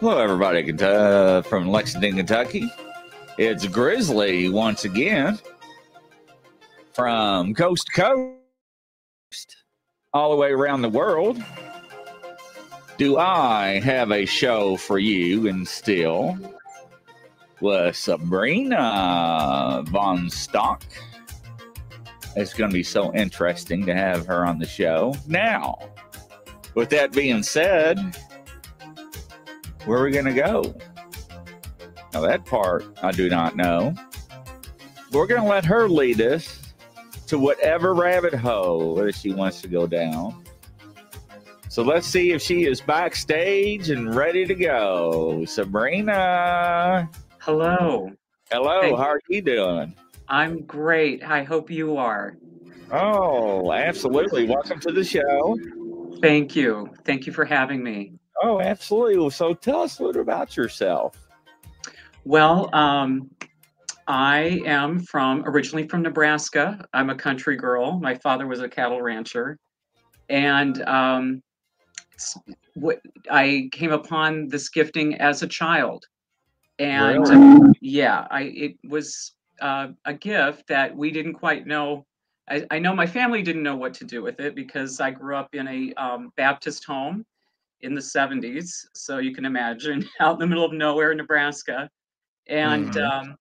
Hello, everybody uh, from Lexington, Kentucky. It's Grizzly once again from coast to coast, all the way around the world. Do I have a show for you and still with Sabrina Von Stock? It's going to be so interesting to have her on the show. Now, with that being said, where are we going to go? Now, that part I do not know. We're going to let her lead us to whatever rabbit hole that she wants to go down. So let's see if she is backstage and ready to go. Sabrina. Hello. Hello. Hey. How are you doing? I'm great. I hope you are. Oh, absolutely. Welcome to the show. Thank you. Thank you for having me. Oh, absolutely. So tell us a little about yourself. Well, um, I am from originally from Nebraska. I'm a country girl. My father was a cattle rancher, and um, what I came upon this gifting as a child, and really? yeah, I it was uh, a gift that we didn't quite know. I, I, know my family didn't know what to do with it because I grew up in a um, Baptist home in the 70s. So you can imagine out in the middle of nowhere in Nebraska. And mm-hmm. um,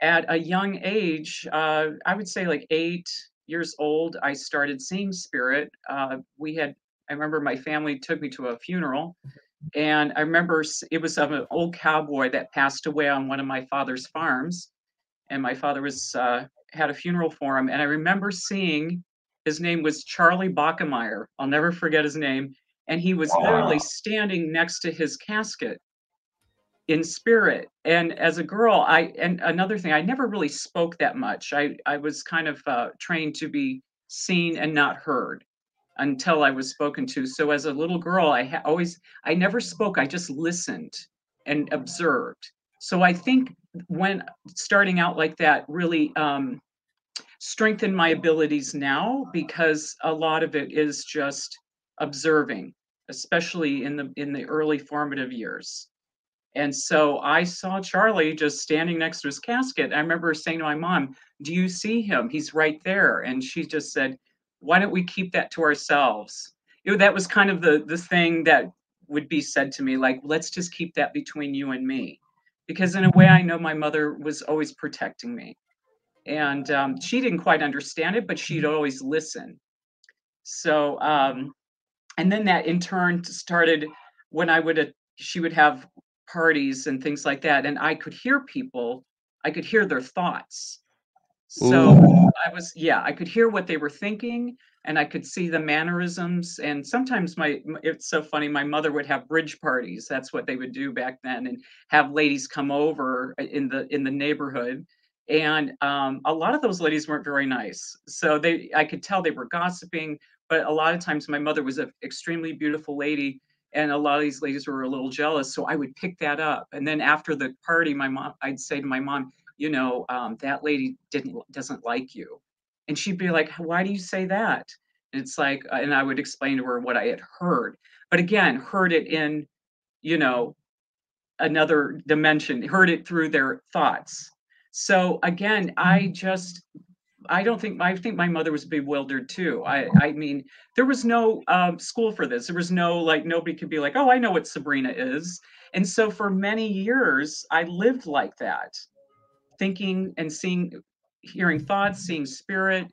at a young age, uh, I would say like eight years old, I started seeing spirit. Uh, we had, I remember my family took me to a funeral. And I remember it was of an old cowboy that passed away on one of my father's farms. And my father was uh, had a funeral for him. And I remember seeing his name was Charlie Bachmeyer. I'll never forget his name and he was wow. literally standing next to his casket in spirit. And as a girl i and another thing i never really spoke that much. I i was kind of uh, trained to be seen and not heard until i was spoken to. So as a little girl i ha- always i never spoke i just listened and observed. So i think when starting out like that really um, strengthened my abilities now because a lot of it is just observing especially in the in the early formative years. And so I saw Charlie just standing next to his casket. I remember saying to my mom, "Do you see him? He's right there." And she just said, "Why don't we keep that to ourselves?" You know, that was kind of the the thing that would be said to me, like, "Let's just keep that between you and me," because in a way, I know my mother was always protecting me, and um, she didn't quite understand it, but she'd always listen. So um, and then that in turn started when I would she would have parties and things like that, and I could hear people, I could hear their thoughts. So Ooh. I was yeah, I could hear what they were thinking and I could see the mannerisms and sometimes my it's so funny my mother would have bridge parties that's what they would do back then and have ladies come over uh, in the in the neighborhood and um, a lot of those ladies weren't very nice so they i could tell they were gossiping but a lot of times my mother was an extremely beautiful lady and a lot of these ladies were a little jealous so i would pick that up. And then after the party my mom i'd say to my mom you know um, that lady didn't doesn't like you. And she'd be like why do you say that? And it's like uh, and i would explain to her what i had heard. But again heard it in you know another dimension heard it through their thoughts. So again i mm-hmm. just I don't think I think my mother was bewildered too. I I mean, there was no um, school for this. There was no like nobody could be like, oh, I know what Sabrina is. And so for many years, I lived like that, thinking and seeing, hearing thoughts, seeing spirit.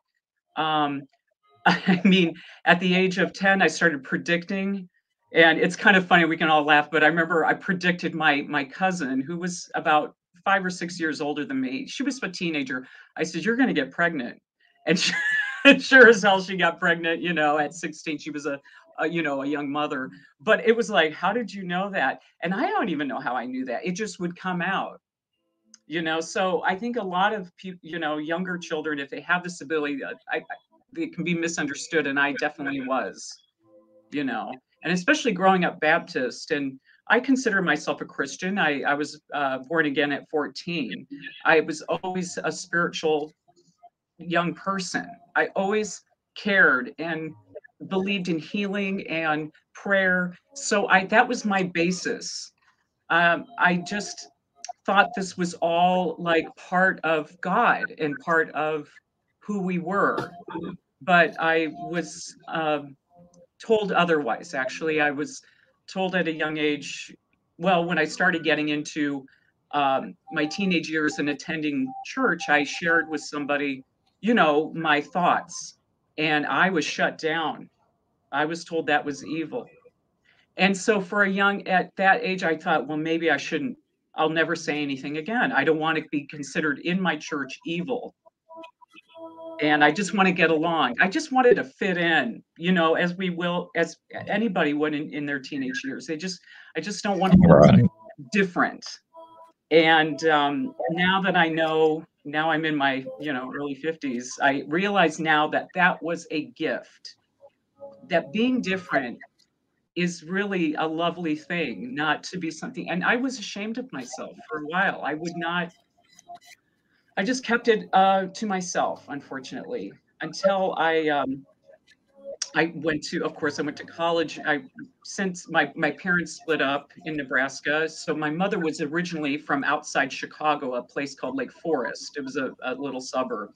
Um, I mean, at the age of ten, I started predicting, and it's kind of funny. We can all laugh, but I remember I predicted my my cousin, who was about five or six years older than me. She was a teenager. I said, You're going to get pregnant. And she, sure as hell, she got pregnant, you know, at 16. She was a, a, you know, a young mother. But it was like, How did you know that? And I don't even know how I knew that. It just would come out. You know, so I think a lot of people, you know, younger children, if they have this ability, uh, I, I, it can be misunderstood. And I definitely was, you know, and especially growing up Baptist and I consider myself a Christian. I, I was uh, born again at 14. I was always a spiritual young person. I always cared and believed in healing and prayer. So I that was my basis. um, I just thought this was all like part of God and part of who we were. But I was um, told otherwise. Actually, I was told at a young age, well, when I started getting into um, my teenage years and attending church, I shared with somebody, you know, my thoughts, and I was shut down. I was told that was evil. And so for a young at that age, I thought, well, maybe I shouldn't. I'll never say anything again. I don't want to be considered in my church evil. And I just want to get along. I just wanted to fit in, you know, as we will, as anybody would in, in their teenage years. They just, I just don't want to be right. different. And um, now that I know, now I'm in my, you know, early 50s, I realize now that that was a gift. That being different is really a lovely thing, not to be something. And I was ashamed of myself for a while. I would not, I just kept it uh, to myself, unfortunately, until I, um, I went to, of course, I went to college. I since my my parents split up in Nebraska, so my mother was originally from outside Chicago, a place called Lake Forest. It was a, a little suburb.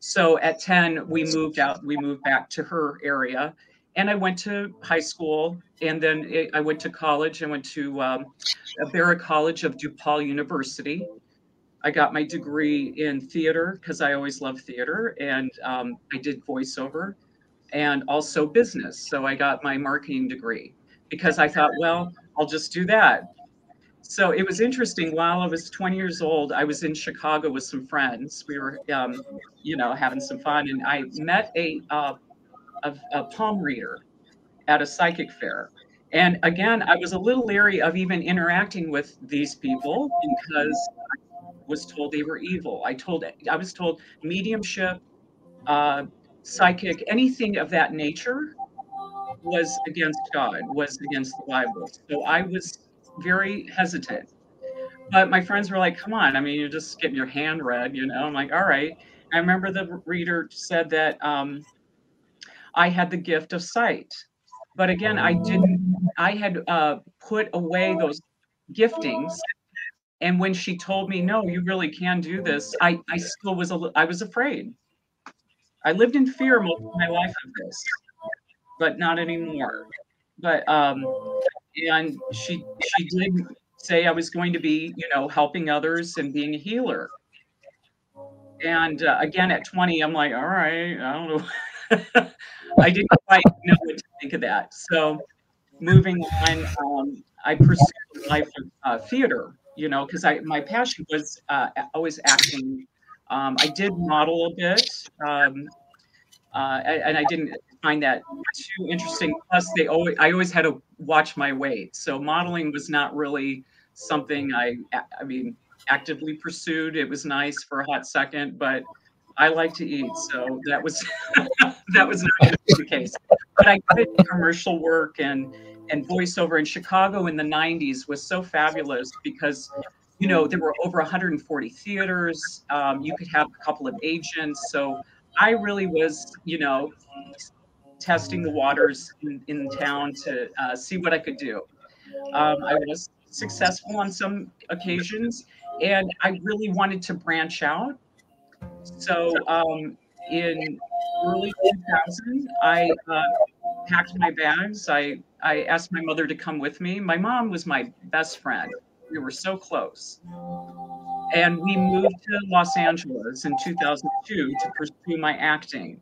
So at ten, we moved out. We moved back to her area, and I went to high school, and then I went to college. I went to um, Barat College of DePaul University. I got my degree in theater because I always loved theater, and um, I did voiceover and also business. So I got my marketing degree because I thought, well, I'll just do that. So it was interesting. While I was 20 years old, I was in Chicago with some friends. We were, um, you know, having some fun, and I met a uh, a, a palm reader at a psychic fair. And again, I was a little leery of even interacting with these people because was told they were evil. I told I was told mediumship, uh, psychic, anything of that nature was against God, was against the Bible. So I was very hesitant. But my friends were like, come on, I mean, you're just getting your hand read, you know? I'm like, all right. I remember the reader said that um, I had the gift of sight. But again, I didn't, I had uh, put away those giftings. And when she told me, no, you really can do this, I, I still was, a, I was afraid. I lived in fear most of my life of this, but not anymore. But, um, and she, she did say I was going to be, you know, helping others and being a healer. And uh, again, at 20, I'm like, all right, I don't know. I didn't quite know what to think of that. So moving on, um, I pursued life of uh, theater, you know, because I my passion was uh, always acting. Um, I did model a bit, um, uh, and I didn't find that too interesting. Plus, they always I always had to watch my weight, so modeling was not really something I I mean actively pursued. It was nice for a hot second, but I like to eat, so that was that was not the case. But I did commercial work and and voiceover in Chicago in the 90s was so fabulous because you know there were over 140 theaters. Um, you could have a couple of agents, so I really was you know testing the waters in, in town to uh, see what I could do. Um, I was successful on some occasions, and I really wanted to branch out so um, in early 2000, I uh, packed my bags. I, I asked my mother to come with me. My mom was my best friend. We were so close. And we moved to Los Angeles in 2002 to pursue my acting.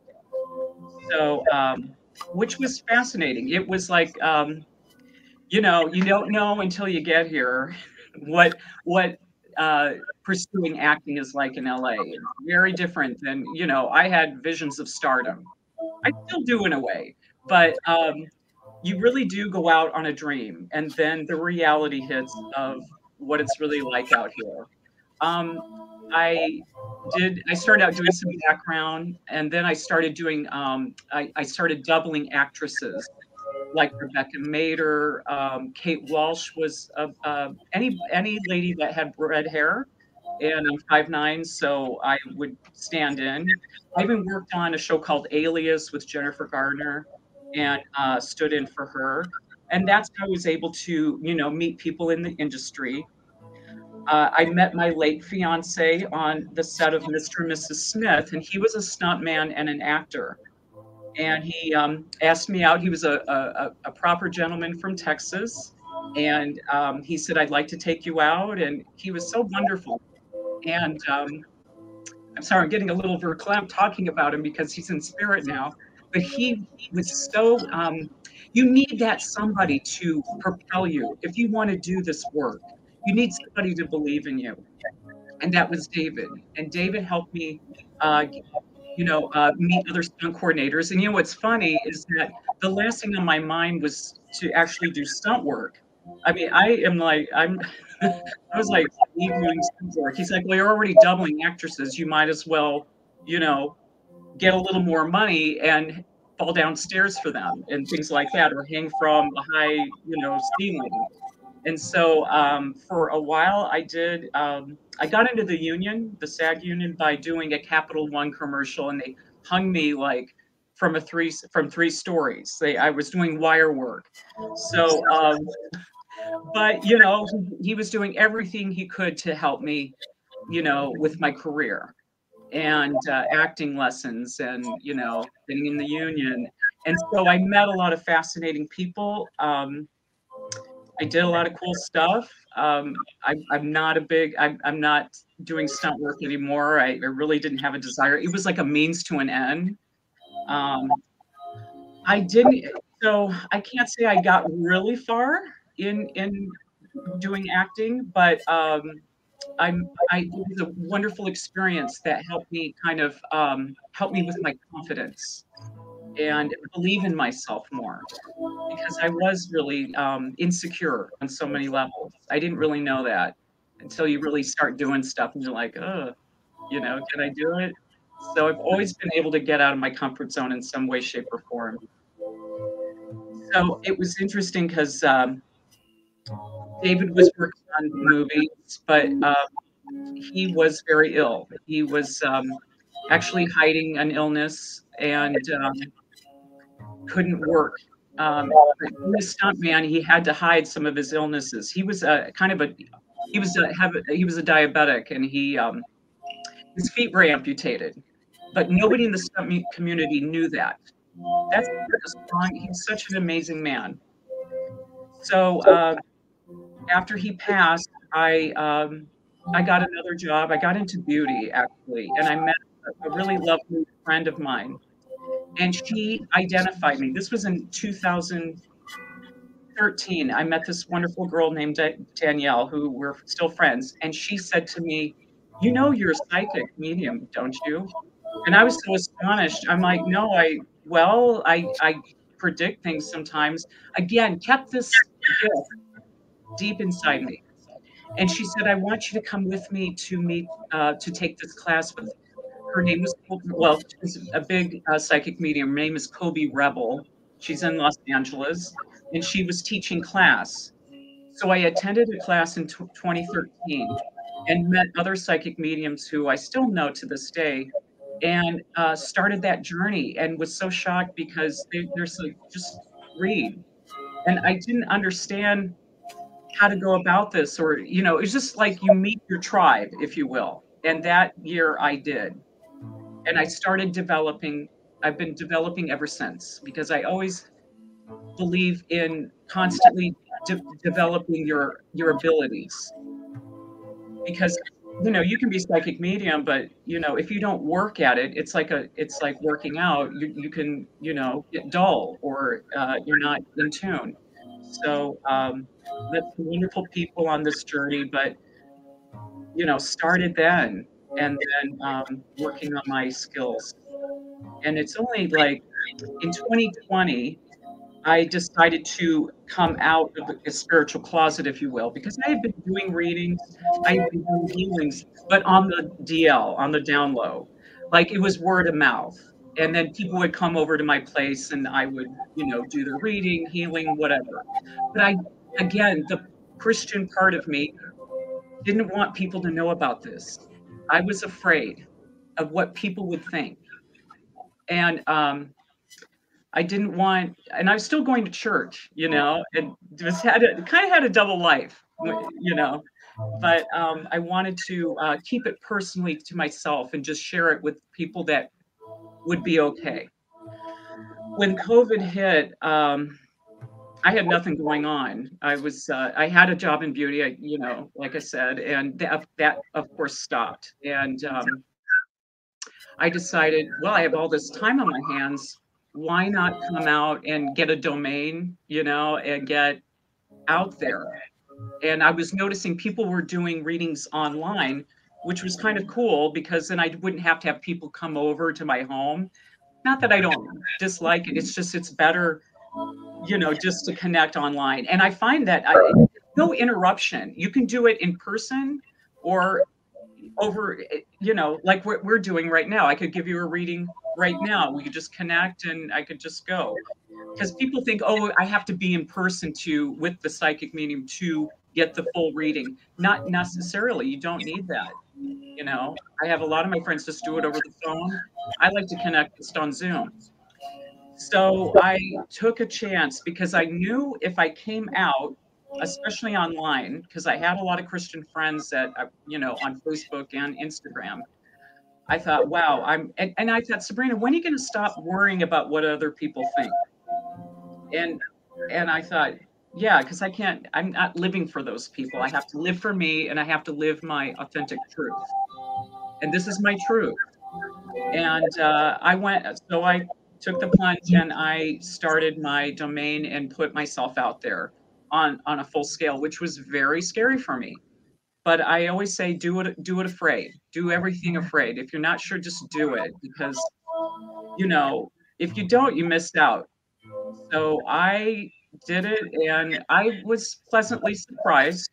So, um, which was fascinating. It was like, um, you know, you don't know until you get here what what uh, pursuing acting is like in LA. very different than, you know, I had visions of stardom. I still do in a way, but um, you really do go out on a dream and then the reality hits of what it's really like out here. Um, I did, I started out doing some background and then I started doing, um, I, I started doubling actresses like Rebecca Mader, um, Kate Walsh was any any lady that had red hair, and I'm five nine, so I would stand in. I even worked on a show called Alias with Jennifer Gardner, and uh, stood in for her. and that's how I was able to, you know, meet people in the industry. Uh, I met my late fiance on the set of Mr. and Mrs. Smith, and he was a stuntman and an actor. And he um, asked me out. He was a, a, a proper gentleman from Texas, and um, he said, "I'd like to take you out." And he was so wonderful. And um, I'm sorry, I'm getting a little verklempt talking about him because he's in spirit now. But he, was so um, you need that somebody to propel you. If you want to do this work you need somebody to believe in you. And that was david. And david helped me uh, you know uh, meet other stunt coordinators. And you know what's funny is that the last thing on my mind was to actually do stunt work. I mean i am like i'm i was like doing stunt work? He's like well you're already doubling actresses. You might as well you know get a little more money and fall downstairs for them and things like that, or hang from a high, you know, ceiling. And so um, for a while, I did. Um, I got into the union, the SAG union, by doing a Capital One commercial, and they hung me like from a three from three stories. They, I was doing wire work, so. Um, but you know, he was doing everything he could to help me, you know, with my career and uh, acting lessons and you know being in the union. And so i met a lot of fascinating people. Um, i did a lot of cool stuff. Um, I, am not a big I'm, I'm not doing stunt work anymore. I, I, really didn't have a desire. It was like a means to an end. Um, i didn't so i can't say i got really far in in doing acting but um, I'm, I, it was a wonderful experience that helped me kind of um, help me with my confidence and believe in myself more because I was really um, insecure on so many levels. I didn't really know that until you really start doing stuff and you're like, oh, you know, can I do it? So I've always been able to get out of my comfort zone in some way, shape, or form. So it was interesting because um, David was working on movies, but um, he was very ill. He was um, actually hiding an illness and um, couldn't work. Um, he was stuntman. He had to hide some of his illnesses. He was a kind of a he was a have he was a diabetic and he um, his feet were amputated, but nobody in the stunt community knew that. That's strong. He's such an amazing man. So. Uh, after he passed, I um, I got another job. I got into beauty actually, and I met a really lovely friend of mine, and she identified me. This was in 2013. I met this wonderful girl named Danielle, who we're still friends, and she said to me, "You know, you're a psychic medium, don't you?" And I was so astonished. I'm like, "No, I well, I I predict things sometimes." Again, kept this gift deep inside me. And she said, I want you to come with me to meet, uh, to take this class with. Her name was, well, she's a big uh, psychic medium. Her name is Kobe Rebel. She's in Los Angeles, and she was teaching class. So I attended a class in 2013 and met other psychic mediums who I still know to this day and uh, started that journey and was so shocked because they, they're like, just read. And I didn't understand how to go about this or you know it's just like you meet your tribe if you will. And that year i did. And i started developing i've been developing ever since because i always believe in constantly de- developing your your abilities. Because you know you can be psychic medium but you know if you don't work at it it's like a it's like working out. You, you can you know get dull or uh, you're not in tune. So um, met wonderful people on this journey, but you know, started then and then um, working on my skills. And it's only like in 2020, I decided to come out of the spiritual closet, if you will, because I had been doing readings, I had been doing healings, but on the DL, on the down low. Like it was word of mouth. And then people would come over to my place and I would, you know, do the reading, healing, whatever. But I again, the Christian part of me didn't want people to know about this. I was afraid of what people would think. And um, I didn't want, and I was still going to church, you know, and just had a kind of had a double life, you know. But um, I wanted to uh, keep it personally to myself and just share it with people that would be okay. When COVID hit, um, I had nothing going on. I was uh, I had a job in beauty, I, you know, like I said, and that that of course stopped. And um, I decided, well, I have all this time on my hands. Why not come out and get a domain, you know, and get out there? And I was noticing people were doing readings online, which was kind of cool because then I wouldn't have to have people come over to my home. Not that I don't dislike it; it's just it's better you know, just to connect online. And I find that I, no interruption. You can do it in person or over, you know, like what we're doing right now. I could give you a reading right now. We could just connect and I could just go. Because people think, oh, I have to be in person to with the psychic medium to get the full reading. Not necessarily. You don't need that. You know, I have a lot of my friends just do it over the phone. I like to connect just on Zoom. So I took a chance because I knew if I came out, especially online, because I had a lot of Christian friends that, uh, you know, on Facebook and Instagram. I thought, wow, I'm, and, and I thought, Sabrina, when are you going to stop worrying about what other people think? And, and I thought, yeah, because I can't, I'm not living for those people. I have to live for me and I have to live my authentic truth. And this is my truth. And uh, I went, so I took the plunge and I started my domain and put myself out there on on a full scale, which was very scary for me. But I always say, do it, do it afraid. Do everything afraid. If you're not sure, just do it because, you know, if you don't, you missed out. So I did it, and I was pleasantly surprised.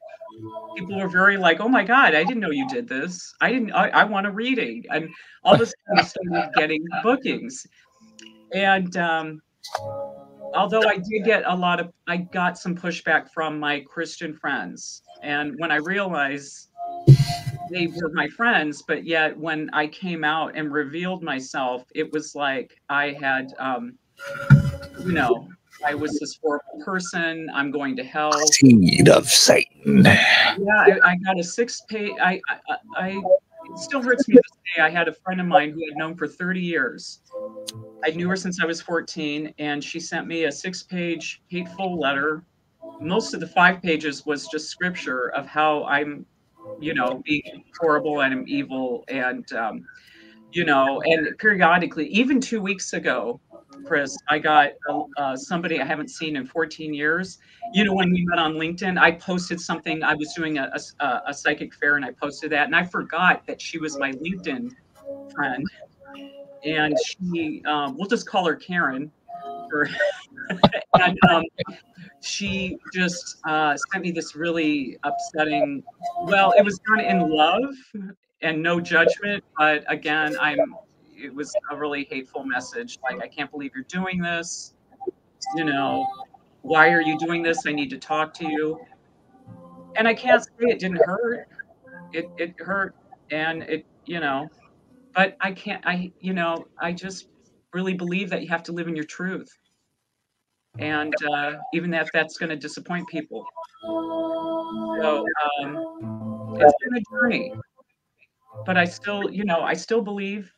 People were very like, "Oh my God, I didn't know you did this. I didn't. I, I want a reading." And all of a sudden, I started getting bookings and um, although I did get a lot of, I got some pushback from my Christian friends. And when I realized they were my friends, but yet when I came out and revealed myself, it was like I had, um, you know, I was this horrible person. I'm going to hell. Seed of Satan. Yeah, I, I got a six page. I, I, I it still hurts me to say I had a friend of mine who I'd known for 30 years. I knew her since I was 14, and she sent me a six page hateful letter. Most of the five pages was just scripture of how I'm, you know, being horrible and I'm evil. And, um, you know, and periodically, even two weeks ago, Chris, I got uh, somebody I haven't seen in 14 years. You know, when we met on LinkedIn, I posted something. I was doing a, a, a psychic fair and I posted that, and I forgot that she was my LinkedIn friend. And she, um, we'll just call her Karen. and um, she just uh, sent me this really upsetting. Well, it was done in love and no judgment, but again, I'm it was a really hateful message. Like, I can't believe you're doing this. You know, why are you doing this? I need to talk to you. And I can't say it didn't hurt. It it hurt, and it you know, but I can't. I you know, I just really believe that you have to live in your truth, and uh, even if that's going to disappoint people. So um, it's been a journey, but I still, you know, I still believe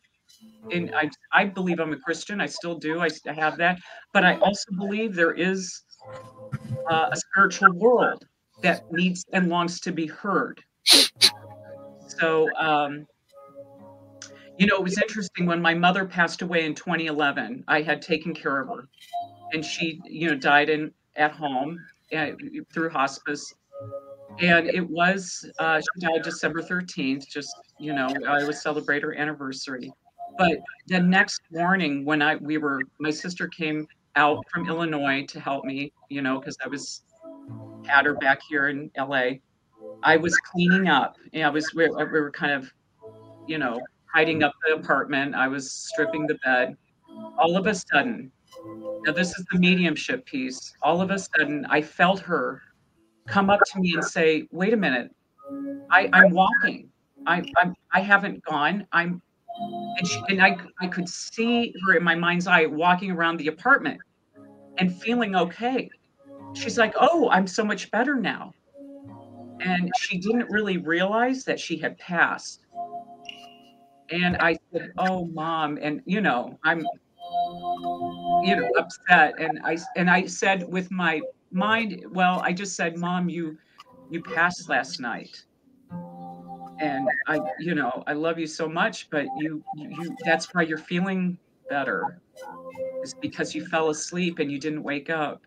and I, I believe I'm a Christian. I still do. I have that. But I also believe there is uh, a spiritual world that needs and longs to be heard. So, um, you know, it was interesting when my mother passed away in 2011. I had taken care of her, and she, you know, died in at home uh, through hospice. And it was uh, she died December 13th. Just you know, I would celebrate her anniversary. But the next morning, when I we were, my sister came out from Illinois to help me, you know, because I was had her back here in LA. I was cleaning up. And I was we, we were kind of, you know, hiding up the apartment. I was stripping the bed. All of a sudden, now this is the mediumship piece. All of a sudden, I felt her come up to me and say, "Wait a minute, I, I'm walking. I, I'm I haven't gone. I'm and she and I I could see her in my mind's eye walking around the apartment and feeling okay. She's like, "Oh, I'm so much better now." And she didn't really realize that she had passed. And I said, "Oh, mom," and you know, I'm you know upset. And I and I said with my mind, well, I just said, "Mom, you you passed last night." and I, you know, I love you so much, but you, you, that's why you're feeling better, is because you fell asleep and you didn't wake up,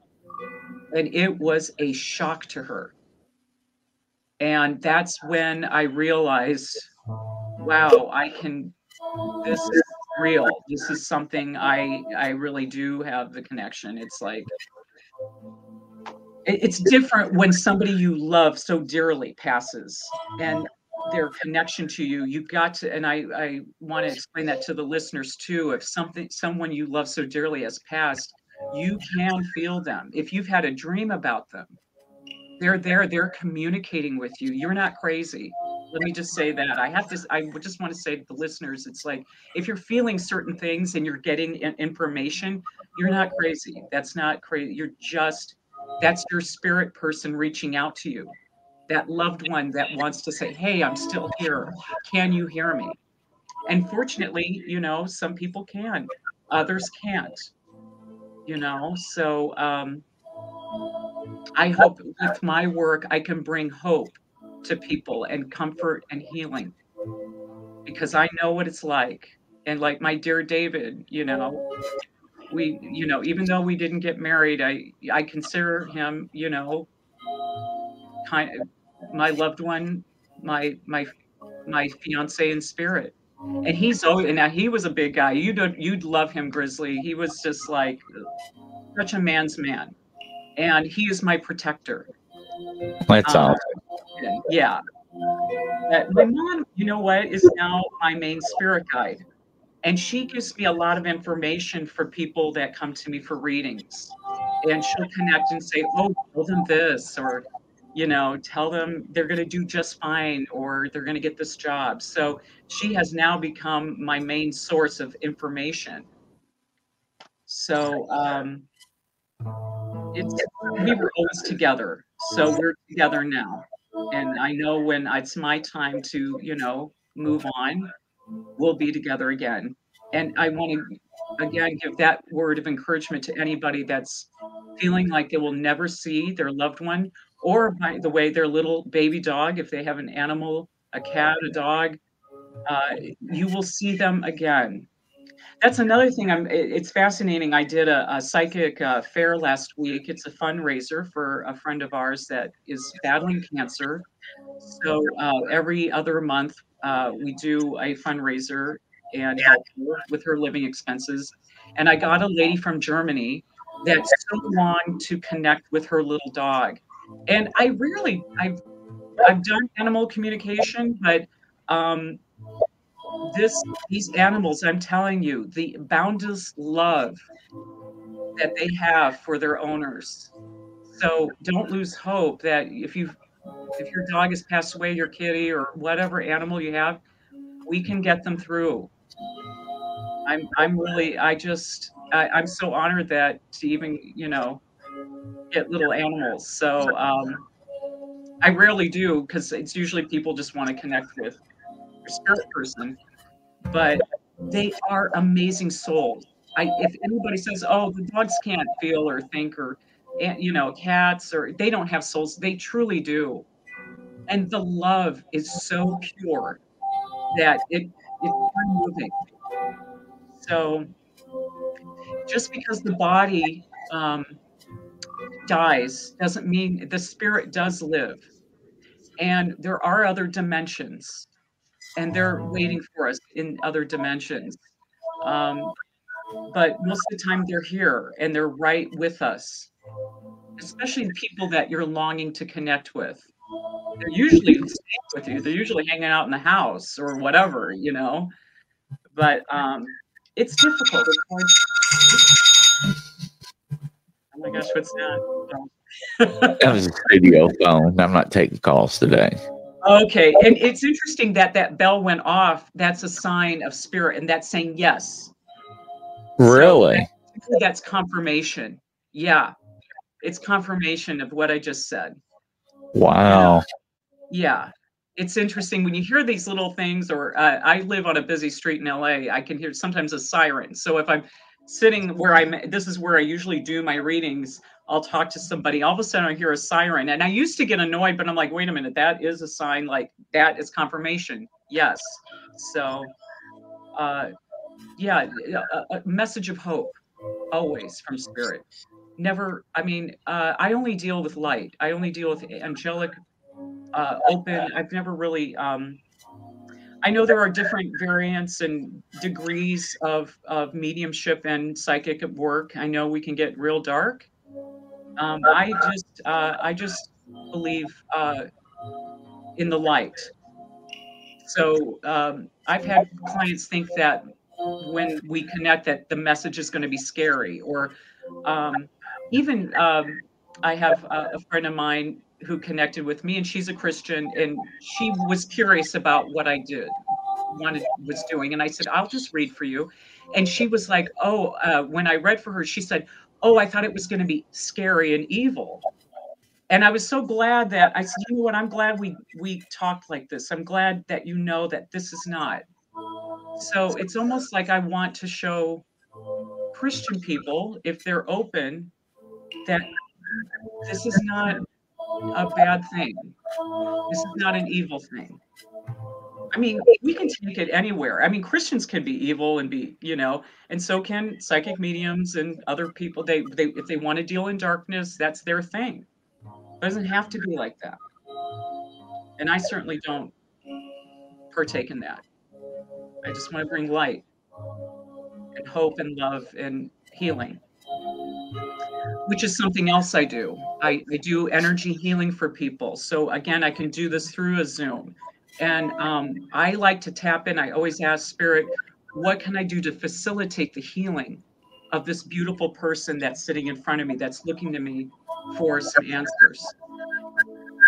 and it was a shock to her, and that's when I realized, wow, I can, this is real. This is something I, I really do have the connection. It's like. It's different when somebody you love so dearly passes, and their connection to you you've got to and i i want to explain that to the listeners too if something someone you love so dearly has passed you can feel them if you've had a dream about them they're there they're communicating with you you're not crazy let me just say that i have to i just want to say to the listeners it's like if you're feeling certain things and you're getting information you're not crazy that's not crazy you're just that's your spirit person reaching out to you that loved one that wants to say, Hey, I'm still here. Can you hear me? And fortunately, you know, some people can, others can't, you know. So um, I hope with my work, I can bring hope to people and comfort and healing because I know what it's like. And like my dear David, you know, we, you know, even though we didn't get married, I, I consider him, you know, kind of my loved one, my my my fiance in spirit. And he's oh, and now he was a big guy. You don't you'd love him, Grizzly. He was just like such a man's man, and he is my protector. That's um, awesome. Yeah. my mom, you know what, is now my main spirit guide. And she gives me a lot of information for people that come to me for readings. And she'll connect and say, Oh, tell them this, or you know, tell them they're going to do just fine or they're going to get this job. So she has now become my main source of information. So um, it's we were always together, so we're together now, and I know when it's my time to, you know, move on, we'll be together again. And I want to again give that word of encouragement to anybody that's feeling like they will never see their loved one or by the way, their little baby dog, if they have an animal, a cat, a dog, uh, you will see them again. That's another thing. I'm. It's fascinating. I did a, a psychic uh, fair last week. It's a fundraiser for a friend of ours that is battling cancer. So uh, every other month, uh, we do a fundraiser and help her with her living expenses. And I got a lady from Germany that so longed to connect with her little dog and I really I've I've done animal communication, but um, this these animals, I'm telling you, the boundless love that they have for their owners. So don't lose hope that if you if your dog has passed away, your kitty or whatever animal you have, we can get them through. I'm I'm really I just I, I'm so honored that to even you know get little animals. So um, I rarely do because it's usually people just want to connect with spirit person, but they are amazing souls. I, if anybody says, "Oh, the dogs can't feel or think," or you know, cats or they don't have souls, they truly do, and the love is so pure that it it's unmoving. So, just because the body um, dies doesn't mean the spirit does live. And there are other dimensions, and they're waiting for us in other dimensions. Um, but most of the time, they're here and they're right with us, especially the people that you're longing to connect with. They're usually with you, they're usually hanging out in the house or whatever, you know. But um, it's difficult Oh my gosh, what's that? that was a studio phone. I'm not taking calls today. Okay, and it's interesting that that bell went off. That's a sign of spirit, and that's saying yes. Really? So that's confirmation. Yeah, it's confirmation of what I just said. Wow. Yeah, it's interesting when you hear these little things. Or uh, I live on a busy street in LA. I can hear sometimes a siren. So if I'm sitting where I'm, this is where I usually do my readings. I'll talk to somebody. All of a sudden, I hear a siren, and I used to get annoyed, but I'm like, wait a minute, that is a sign. Like that is confirmation. Yes. So, uh, yeah, a, a message of hope always from spirit. Never. I mean, uh, I only deal with light. I only deal with angelic, uh, open. I've never really. Um, I know there are different variants and degrees of, of mediumship and psychic work. I know we can get real dark. Um, I just uh, I just believe uh, in the light. So um, I've had clients think that when we connect, that the message is going to be scary, or um, even um, I have a, a friend of mine who connected with me, and she's a Christian, and she was curious about what I did, wanted was doing, and I said, "I'll just read for you," and she was like, "Oh," uh, when I read for her, she said, "Oh, I thought it was going to be scary and evil." And I was so glad that I said, "You know what? I'm glad we we talked like this. I'm glad that you know that this is not." So it's almost like I want to show Christian people, if they're open, that this is not a bad thing. This is not an evil thing. I mean, we can take it anywhere. I mean, Christians can be evil and be, you know, and so can psychic mediums and other people. They, they, if they want to deal in darkness, that's their thing. It doesn't have to be like that. And I certainly don't partake in that. I just want to bring light and hope and love and healing, which is something else I do. I, I do energy healing for people. So again, I can do this through a Zoom. And um, I like to tap in. I always ask Spirit, what can I do to facilitate the healing of this beautiful person that's sitting in front of me, that's looking to me for some answers?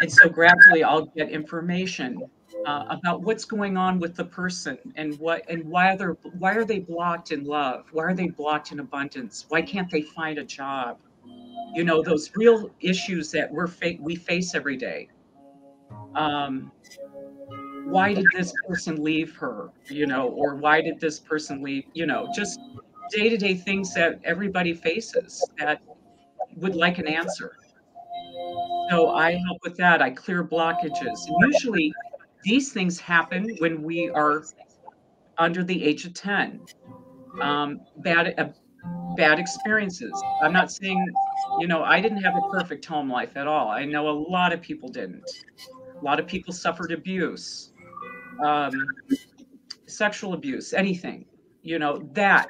And so gradually I'll get information uh, about what's going on with the person and what and why are they why are they blocked in love? Why are they blocked in abundance? Why can't they find a job? You know those real issues that we're fa- we face every day. Um, why did this person leave her? You know, or why did this person leave? You know, just day to day things that everybody faces that would like an answer. So I help with that. I clear blockages. And usually these things happen when we are under the age of 10. Um, bad, uh, bad experiences. I'm not saying, you know, I didn't have a perfect home life at all. I know a lot of people didn't. A lot of people suffered abuse, um, sexual abuse, anything. You know, that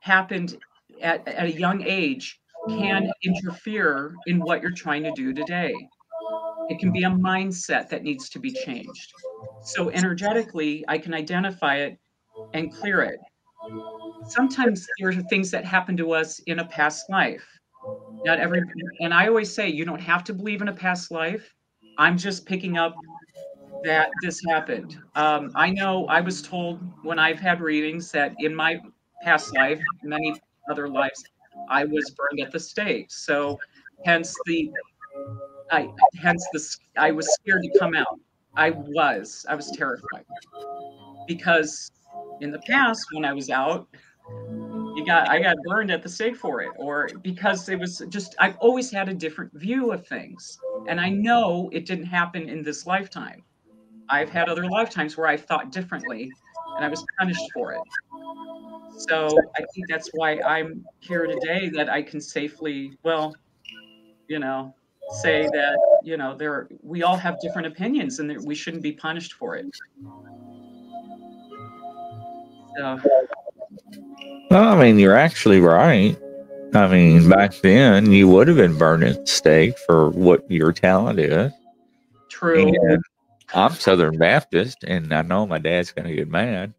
happened at, at a young age can interfere in what you're trying to do today. It can be a mindset that needs to be changed. So, energetically, I can identify it and clear it. Sometimes there are things that happen to us in a past life. Not every, and I always say, you don't have to believe in a past life. I'm just picking up that this happened. Um, I know I was told when I've had readings that in my past life, many other lives, I was burned at the stake. So, hence the I hence this I was scared to come out. I was. I was terrified. Because in the past when I was out, you got I got burned at the stake for it or because it was just I've always had a different view of things. And I know it didn't happen in this lifetime. I've had other lifetimes where I thought differently and I was punished for it. So I think that's why I'm here today that I can safely, well, you know, say that you know there we all have different opinions and that we shouldn't be punished for it so. well i mean you're actually right i mean back then you would have been burned at stake for what your talent is true and i'm southern baptist and i know my dad's going to get mad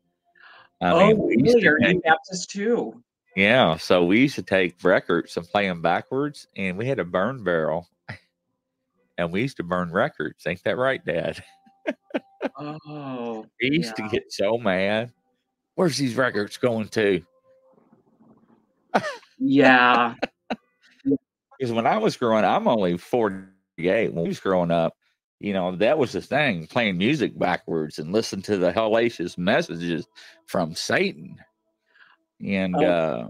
I oh mean, really are baptist too yeah, so we used to take records and play them backwards, and we had a burn barrel and we used to burn records. Ain't that right, Dad? Oh, He used yeah. to get so mad. Where's these records going to? Yeah. Because when I was growing up, I'm only 48. When we was growing up, you know, that was the thing, playing music backwards and listen to the hellacious messages from Satan. And Oh. uh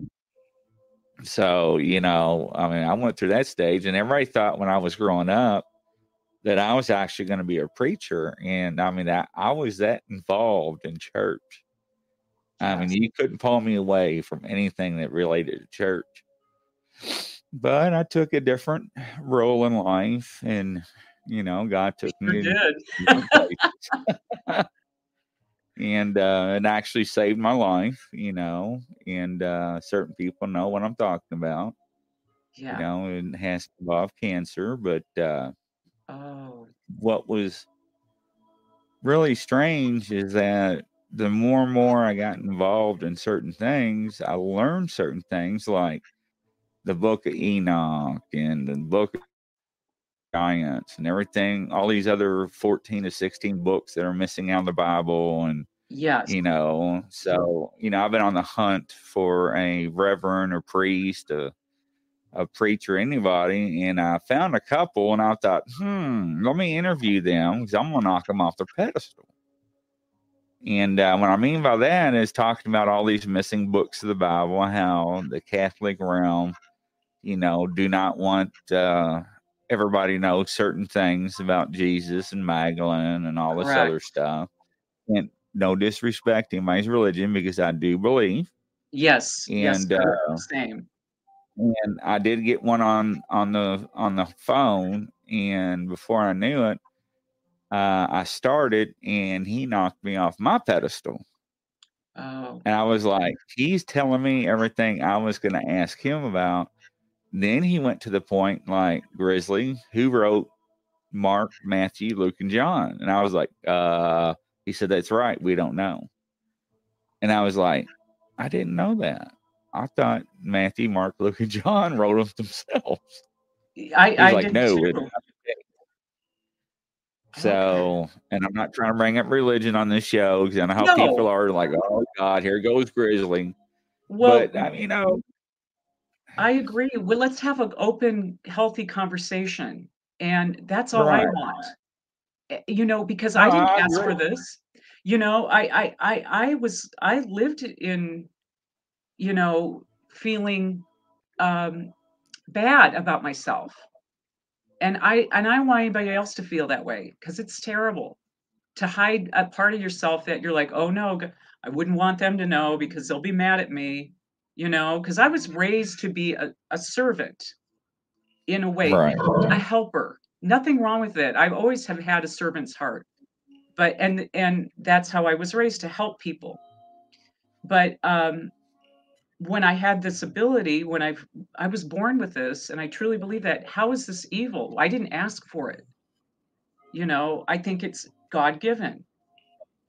so, you know, I mean, I went through that stage and everybody thought when I was growing up that I was actually going to be a preacher. And I mean, I, I was that involved in church. I mean, you couldn't pull me away from anything that related to church. But I took a different role in life, and you know, God took Sure me did. and uh, it actually saved my life, you know. And uh, certain people know what I'm talking about. Yeah. You know, it has to involve cancer, but uh, Oh. what was really strange is that the more and more I got involved in certain things, I learned certain things like the book of Enoch and the book of Giants and everything, all these other 14 to 16 books that are missing out of the Bible. And, Yes. you know, so, you know, I've been on the hunt for a reverend or priest, a, a preacher, anybody, and I found a couple and I thought, hmm, let me interview them because I'm going to knock them off their pedestal. And uh, what I mean by that is talking about all these missing books of the Bible, how the Catholic realm, you know, do not want uh, everybody knows certain things about Jesus and Magdalene and all this other stuff. And no disrespect to anybody's religion because I do believe. Yes. Yes. And sir. uh, Same. and I did get one on on the on the phone, and before I knew it, uh, I started, and he knocked me off my pedestal. Oh. And I was like, he's telling me everything I was going to ask him about. Then he went to the point like, Grizzly, who wrote Mark, Matthew, Luke, and John? And I was like, uh, he said, that's right. We don't know. And I was like, I didn't know that. I thought Matthew, Mark, Luke, and John wrote them themselves. I, I like, no. so, and I'm not trying to bring up religion on this show because I know how No. people are like, oh God, here goes Grizzly. Well, but I mean, you know, I agree. Well, let's have an open, healthy conversation. And that's all I want. Eh, You know, because I didn't I ask for this. You know, I I I I was I lived in, you know, feeling um bad about myself. And I and I don't want anybody else to feel that way because it's terrible to hide a part of yourself that you're like, oh no, I wouldn't want them to know because they'll be mad at me, you know, because I was raised to be a, a servant in a way, right. a helper. Nothing wrong with it. I've always have had a servant's heart. But and and that's how I was raised to help people. But um when I had this ability, when I've I was born with this, and I truly believe that, how is this evil? I didn't ask for it. You know, I think it's God given.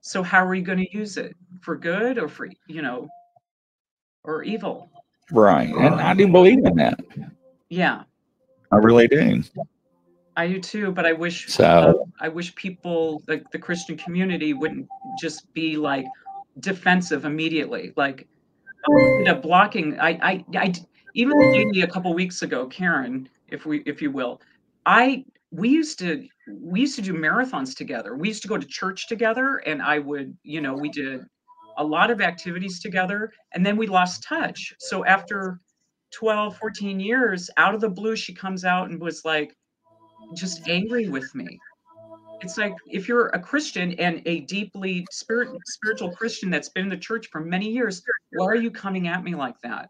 So how are you going to use it? For good or for, you know, or evil? Right. And I do believe in that. Yeah, I really do. I do too, but I wish So- uh, I wish people like the Christian community wouldn't just be like defensive immediately. Like you know, blocking I I I even the lady a couple weeks ago, Karen, if we if you will, I we used to we used to do marathons together. We used to go to church together and I would, you know, we did a lot of activities together and then we lost touch. So after 12, 14 years, out of the blue, she comes out and was like just angry with me. It's like if you're a Christian and a deeply spirit spiritual Christian that's been in the church for many years, why are you coming at me like that?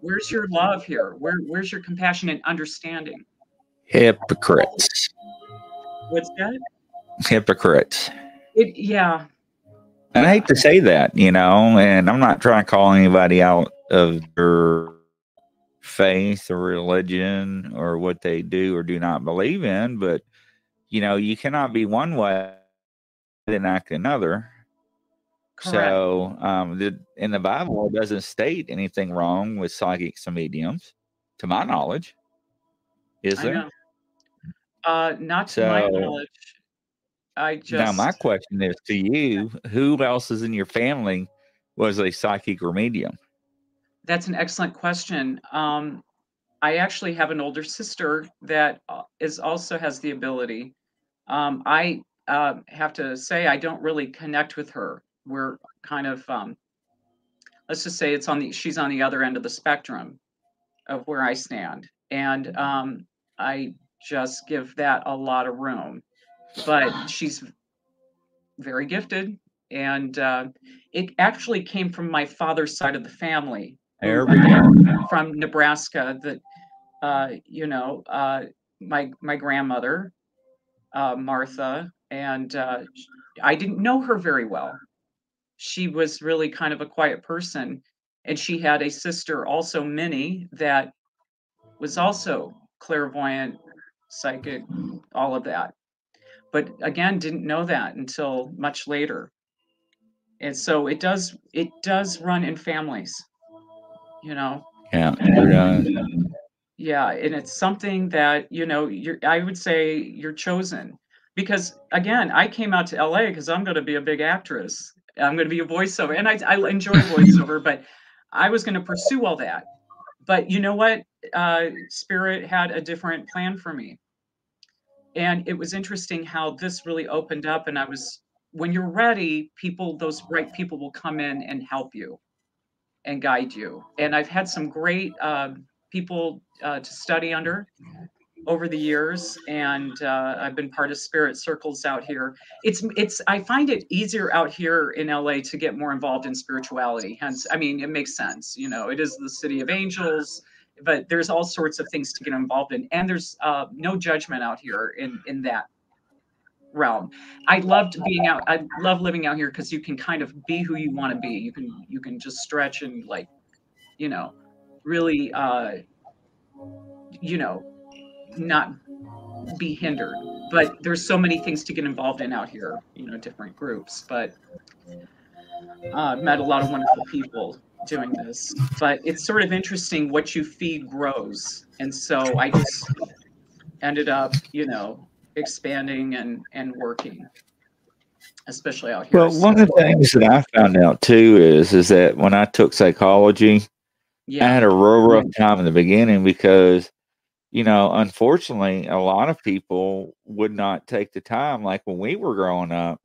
Where's your love here? Where where's your compassion and understanding? Hypocrites. What's that? Hypocrites. It yeah. And I hate to say that, you know, and I'm not trying to call anybody out of their faith or religion or what they do or do not believe in, but you know, you cannot be one way and act another. Correct. So, um, the, in the Bible, it doesn't state anything wrong with psychics and mediums, to my knowledge. Is there? Uh not to my knowledge. I just now my question is to you: Who else is in your family was a psychic or medium? That's an excellent question. Um, I actually have an older sister that uh, also has the ability. Um, I uh, have to say I don't really connect with her. We're kind of um, let's just say it's on the she's on the other end of the spectrum of where I stand, and um, I just give that a lot of room. But she's very gifted, and uh, it actually came from my father's side of the family. There we go. From Nebraska, that uh, you know, uh, my my grandmother, uh, Martha, and uh, I didn't know her very well. She was really kind of a quiet person, and she had a sister, also Minnie, that was also clairvoyant, psychic, all of that. But again, didn't know that until much later. And so it does it does run in families, you know. Yeah. Uh, yeah, and it's something that, you know, you're I would say you're chosen. Because again, I came out to LA because I'm going to be a big actress. I'm going to be a voiceover, and I, I enjoy voiceover, but I was going to pursue all that. But you know what? Uh, Spirit had a different plan for me. And it was interesting how this really opened up. And I was, when you're ready, people, those right people will come in and help you and guide you. And I've had some great uh, people uh, to study under over the years and uh, i've been part of spirit circles out here it's it's i find it easier out here in la to get more involved in spirituality hence i mean it makes sense you know it is the city of angels but there's all sorts of things to get involved in and there's uh, no judgment out here in in that realm i loved being out i love living out here because you can kind of be who you want to be you can you can just stretch and like you know really uh you know not be hindered. But there's so many things to get involved in out here, you know, different groups. But uh, met a lot of wonderful people doing this. But it's sort of interesting what you feed grows. And so I just ended up, you know, expanding and, and working, especially out here. Well, one of the things that I found out too is is that when I took psychology, yeah. I had a real rough time in the beginning because you know, unfortunately, a lot of people would not take the time. Like when we were growing up,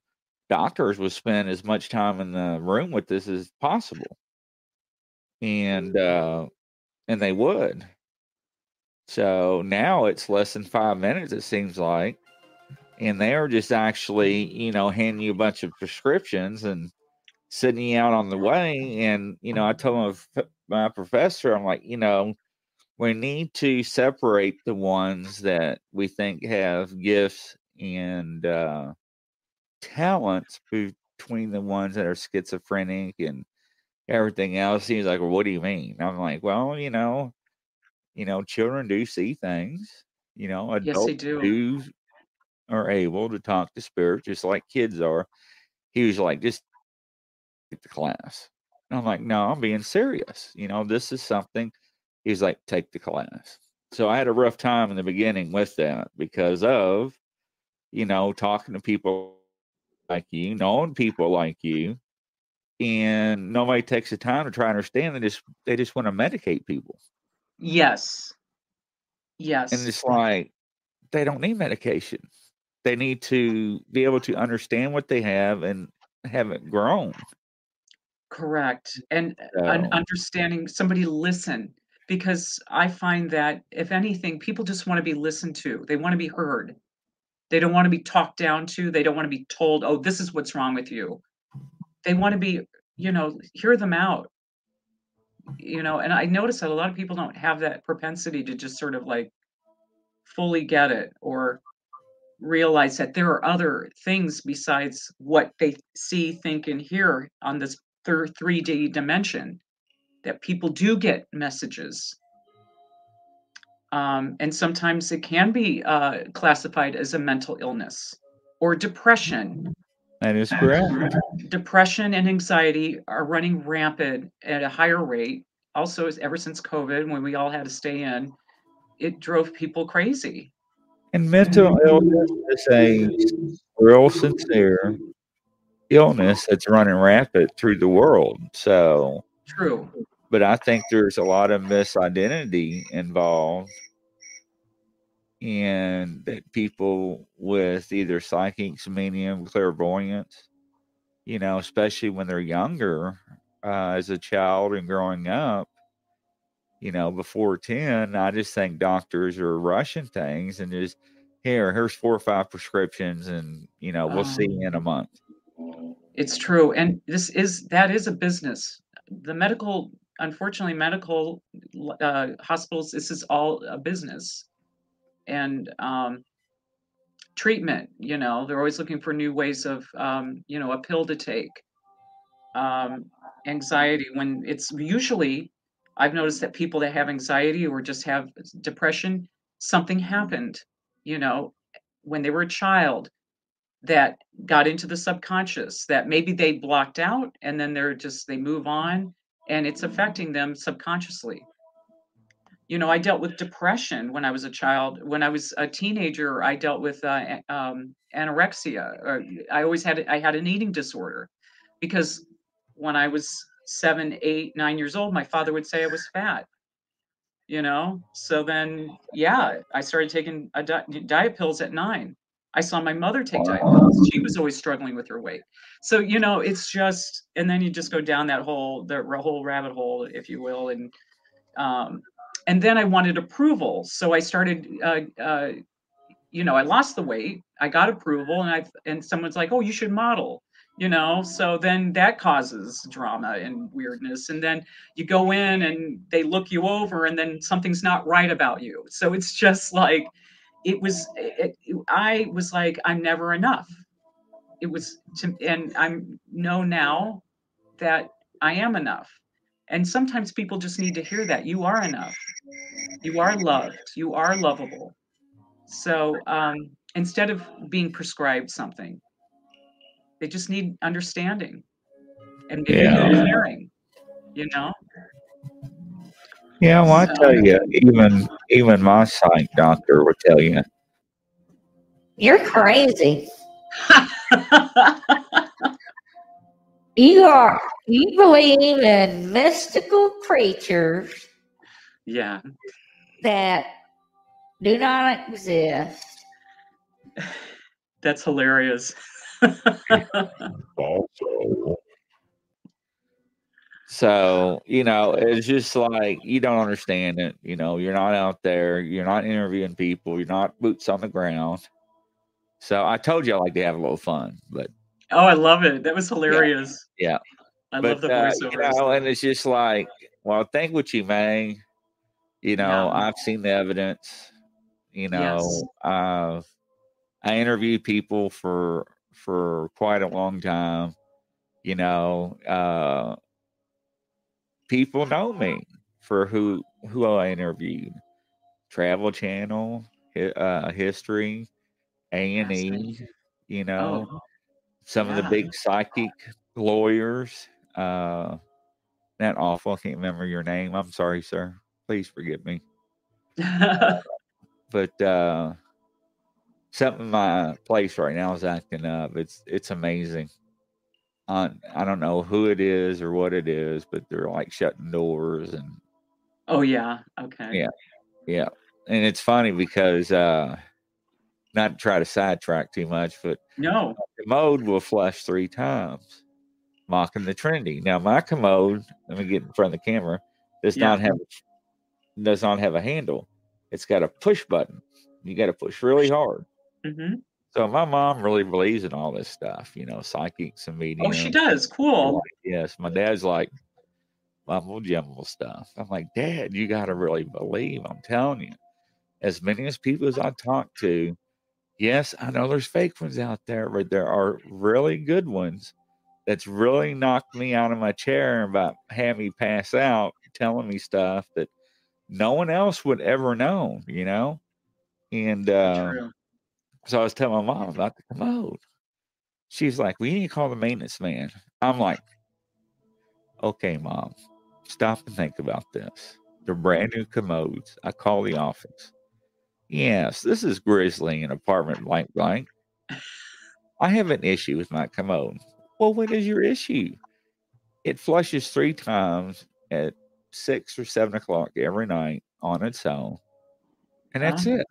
doctors would spend as much time in the room with this as possible, and uh, and they would. So now it's less than five minutes. It seems like, and they are just actually, you know, handing you a bunch of prescriptions and sending you out on the way. And you know, I told my, my professor, I'm like, you know we need to separate the ones that we think have gifts and uh, talents between the ones that are schizophrenic and everything else. He's like, well, what do you mean? I'm like, well, you know, you know, children do see things. You know, adults yes, do. do are able to talk to spirits just like kids are. He was like, just get the class. And I'm like, no, I'm being serious. You know, this is something he's like, take the class. So I had a rough time in the beginning with that because of, you know, talking to people like you, knowing people like you, and nobody takes the time to try and understand. They just they just want to medicate people. Yes. Yes. And it's like they don't need medication. They need to be able to understand what they have and have it grown. Correct. And uh, so, understanding somebody listen because I find that if anything, people just want to be listened to. They want to be heard. They don't want to be talked down to. They don't want to be told, "Oh, this is what's wrong with you." They want to be, you know, hear them out. You know, and I notice that a lot of people don't have that propensity to just sort of like fully get it or realize that there are other things besides what they see, think, and hear on this third 3D dimension that people do get messages. Um, and sometimes it can be uh, classified as a mental illness or depression. That is correct. Depression and anxiety are running rampant at a higher rate. Also, ever since COVID, when we all had to stay in, it drove people crazy. And mental illness is a real sincere illness that's running rampant through the world. So true. But I think there's a lot of misidentity involved and that people with either psychics, medium, clairvoyance, you know, especially when they're younger, uh, as a child and growing up, you know, before 10, I just think doctors are rushing things and just here, here's four or five prescriptions, and you know, we'll um, see in a month. It's true. And this is that is a business. The medical, unfortunately, medical uh, hospitals, this is all a business. And um, treatment, you know, they're always looking for new ways of, um, you know, a pill to take. Um, anxiety, when it's usually, I've noticed that people that have anxiety or just have depression, something happened you know, when they were a child that got into the subconscious that maybe they blocked out and then they're just they move on and it's affecting them subconsciously you know i dealt with depression when i was a child when i was a teenager i dealt with uh, um, anorexia or i always had i had an eating disorder because when i was seven eight nine years old my father would say i was fat you know? So then yeah i started taking di- diet pills at nine. I saw my mother take diet pills. She was always struggling with her weight. So you know it's just and then you just go down that whole the whole rabbit hole if you will and um and then i wanted approval so i started uh, uh you know i lost the weight i got approval and i and someone's like oh you should model you know so then that causes drama and weirdness and then you go in and they look you over and then something's not right about you. So it's just like it was it, i was like i'm never enough. It was to, and i'm know now that i am enough and sometimes people just need to hear that you are enough you are loved you are lovable so um, instead of being prescribed something they just need understanding and maybe yeah. caring, you know? Yeah, well, I tell you, even even my psych doctor would tell you, you're crazy. you are. You believe in mystical creatures. Yeah. That do not exist. That's hilarious also. So, you know, it's just like you don't understand it. You know, you're not out there, you're not interviewing people, you're not boots on the ground. So I told you I like to have a little fun, but oh, I love it. That was hilarious. Yeah. yeah. I but, love the voiceover. Uh, you know, and it's just like, well, think what you may. You know, yeah. I've seen the evidence. You know, yes. uh, I interview people for for quite a long time. You know, uh, people know me for who who I interviewed. Travel Channel, uh, History, A and E. You know, oh, some yeah. of the big psychic lawyers. Uh, that awful. I can't remember your name. I'm sorry, sir. Please forgive me. but uh, something my place right now is acting up. It's it's amazing. Uh, I don't know who it is or what it is, but they're like shutting doors and. Oh yeah. Okay. Yeah, yeah, and it's funny because uh, not to try to sidetrack too much, but no, the commode will flush three times, mocking the Trinity. Now my commode, let me get in front of the camera, does yeah. not have does not have a handle. It's got a push button. You got to push really hard. Mm-hmm. So my mom really believes in all this stuff, you know, psychics and mediums. Oh, she does. Cool. Like, yes, my dad's like mumble jumble stuff. I'm like, Dad, you got to really believe. I'm telling you, as many as people as I talk to, yes, I know there's fake ones out there, but there are really good ones. That's really knocked me out of my chair about had me pass out, telling me stuff that no one else would ever know, you know. And uh, so I was telling my mom about the commode. She's like, We need to call the maintenance man. I'm like, Okay, mom, stop and think about this. They're brand new commodes. I call the office. Yes, this is Grizzly in apartment blank blank. I have an issue with my commode. Well, what is your issue? It flushes three times at six or seven o'clock every night on its own, and that's Huh? it.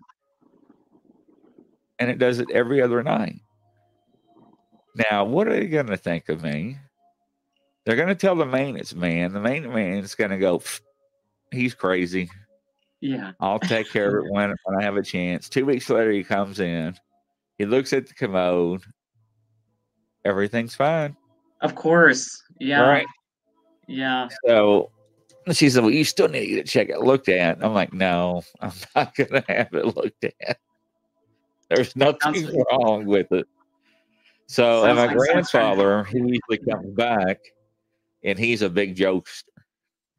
And it does it every other night. Now, what are they going to think of me? They're going to tell the maintenance man. The maintenance man is going to go, he's crazy. Yeah. I'll take care of it when, when I have a chance. Two weeks later, he comes in. He looks at the commode. Everything's fine. Of course. Yeah. Right. Yeah. So she said, Well, you still need to check it looked at. I'm like, No, I'm not going to have it looked at. There's nothing Sounds- wrong with it. So, and my like grandfather, he usually comes back and he's a big jokester.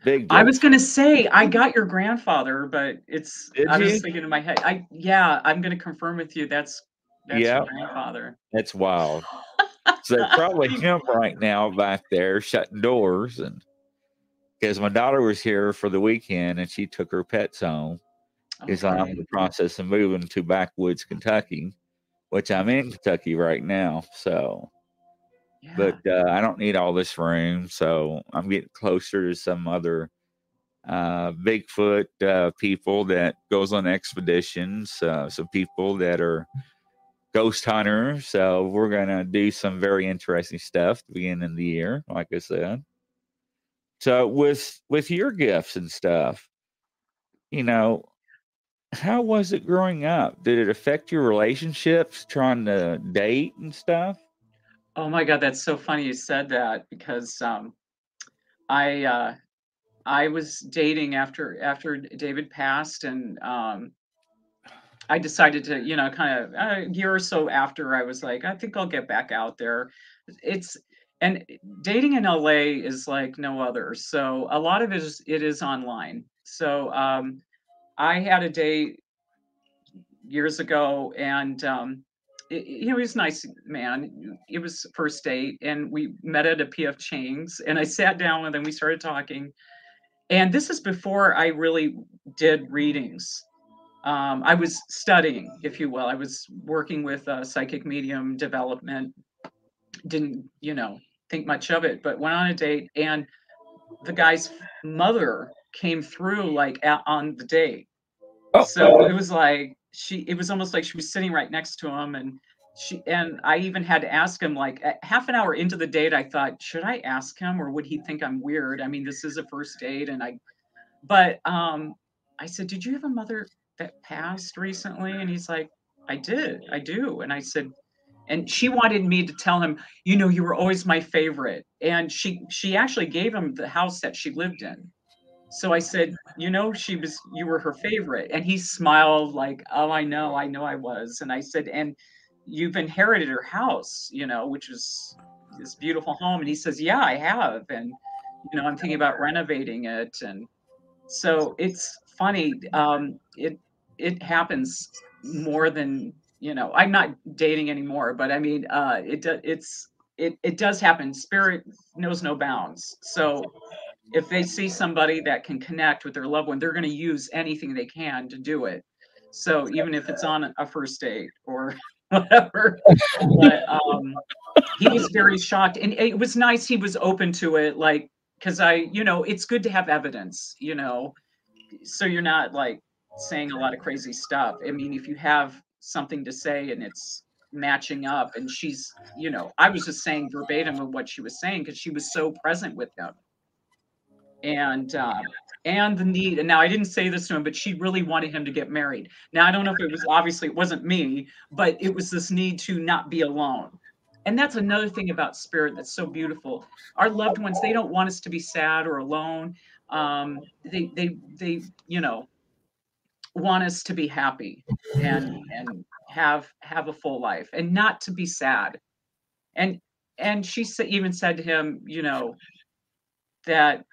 Big I was gonna say I got your grandfather, but it's Did I was you? thinking in my head. I yeah, I'm gonna confirm with you that's that's Yeah. your grandfather. That's wild. so probably him right now back there shutting doors and because my daughter was here for the weekend and she took her pets home because I'm in the process of moving to backwoods Kentucky, which I'm in Kentucky right now. So Yeah. but uh, I don't need all this room, so I'm getting closer to some other uh, Bigfoot uh, people that goes on expeditions. Uh, some people that are ghost hunter. So we're gonna do some very interesting stuff beginning of the year, like I said. So with with your gifts and stuff, you know, how was it growing up? Did it affect your relationships, trying to date and stuff? Oh my God, that's so funny you said that because um, I uh, I was dating after after David passed, and um, I decided to, you know, kind of a year or so after, I was like, I think I'll get back out there. It's and dating in LA is like no other. So a lot of it is it is online. So um, I had a date years ago, and um, it, he was a nice man. It was first date, and we met at a PF Chang's, and I sat down with him. We started talking, and this is before I really did readings. Um, I was studying, if you will. I was working with uh, psychic medium development. Didn't you know think much of it, but went on a date, and the guy's mother came through like at, on the date. Oh, So it was like she it was almost like she was sitting right next to him and she and I even had to ask him like half an hour into the date I thought should I ask him or would he think I'm weird? I mean this is a first date and I but um I said did you have a mother that passed recently and he's like I did. I do. And I said and she wanted me to tell him you know you were always my favorite and she she actually gave him the house that she lived in so I said, you know, she was, you were her favorite. And he smiled like, oh, I know, I know I was. And I said, and you've inherited her house, you know, which is this beautiful home. And he says, yeah, I have. And, you know, I'm thinking about renovating it. And so it's funny. Um, it, it happens more than, you know, I'm not dating anymore, but I mean, uh, it, it's, it, it does happen. Spirit knows no bounds. So if they see somebody that can connect with their loved one, they're going to use anything they can to do it. So even if it's on a first date or whatever, but um, he was very shocked, and it was nice. He was open to it, like because I, you know, it's good to have evidence, you know, so you're not like saying a lot of crazy stuff. I mean, if you have something to say and it's matching up, and she's, you know, I was just saying verbatim of what she was saying because she was so present with him and uh, and the need. And now I didn't say this to him, but she really wanted him to get married. Now I don't know if it was obviously it wasn't me, but it was this need to not be alone. And that's another thing about spirit that's so beautiful. Our loved ones, they don't want us to be sad or alone. Um, they they they you know want us to be happy and and have have a full life and not to be sad. And and she even said to him, you know, that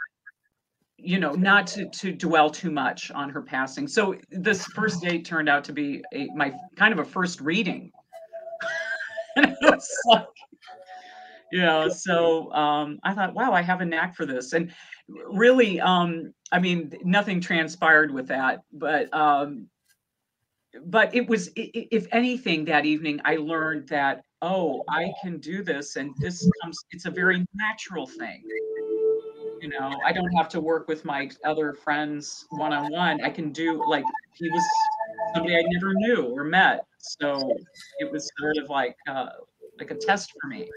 you know not to to dwell too much on her passing so this first date turned out to be a my kind of a first reading and it was like you know so um i thought wow i have a knack for this and really um i mean nothing transpired with that but um but it was if anything that evening i learned that oh, I can do this, and this comes. It's a very natural thing. You know, I don't have to work with my other friends one on one. I can do like he was somebody I never knew or met, so it was sort of like uh, like a test for me.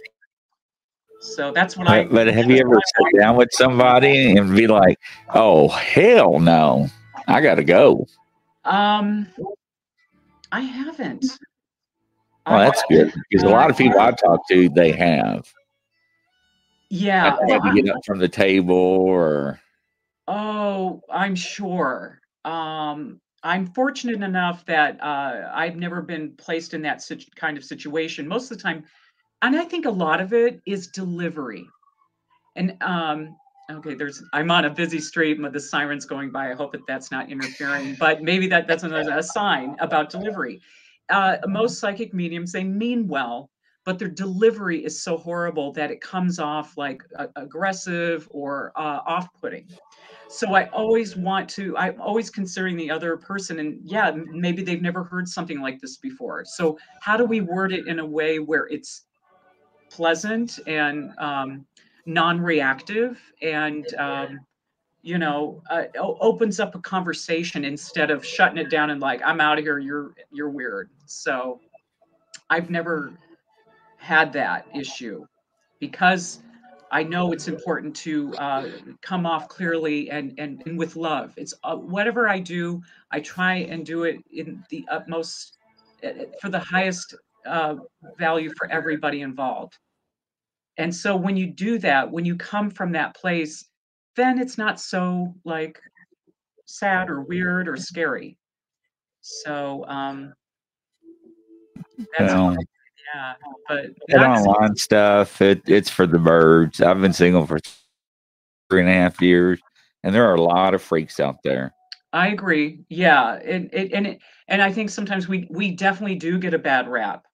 So that's what I. But, but have you ever sat down with somebody and be like, "Oh hell no, I got to go"? Um, I haven't. Oh, that's good because a lot of people I talk to, they have. Yeah. To get up from the table or Oh, I'm sure. Um, I'm fortunate enough that uh, I've never been placed in that situ- kind of situation. Most of the time, and I think a lot of it is delivery. And um, okay, there's I'm on a busy street, but the sirens going by. I hope that that's not interfering, but maybe that that's another a sign about delivery. Uh, most psychic mediums they mean well, but their delivery is so horrible that it comes off like uh, aggressive or uh, off-putting so i always want to i'm always considering the other person and yeah maybe they've never heard something like this before so how do we word it in a way where it's pleasant and um, non-reactive and um, you know uh, opens up a conversation instead of shutting it down and like i'm out of here you're you're weird so i've never had that issue because I know it's important to uh, come off clearly and, and, and with love. It's uh, whatever I do, I try and do it in the utmost uh, for the highest uh, value for everybody involved. And so when you do that, when you come from that place, then it's not so like sad or weird or scary. So um, that's know, yeah, but that online stuff. It it's for the birds. I've been single for three and a half years, and there are a lot of freaks out there. I agree. Yeah, and it, and it, and I think sometimes we we definitely do get a bad rap.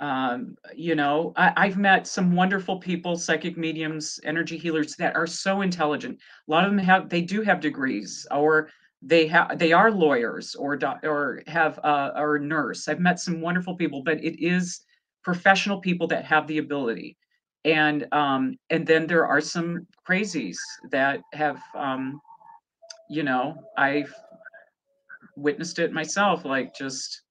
Um, you know, I, I've met some wonderful people, psychic mediums, energy healers that are so intelligent. A lot of them have they do have degrees, or they have they are lawyers, or or have uh, or nurse. I've met some wonderful people, but it is professional people that have the ability. And um, and then there are some crazies that have um, you know, I've witnessed it myself, like just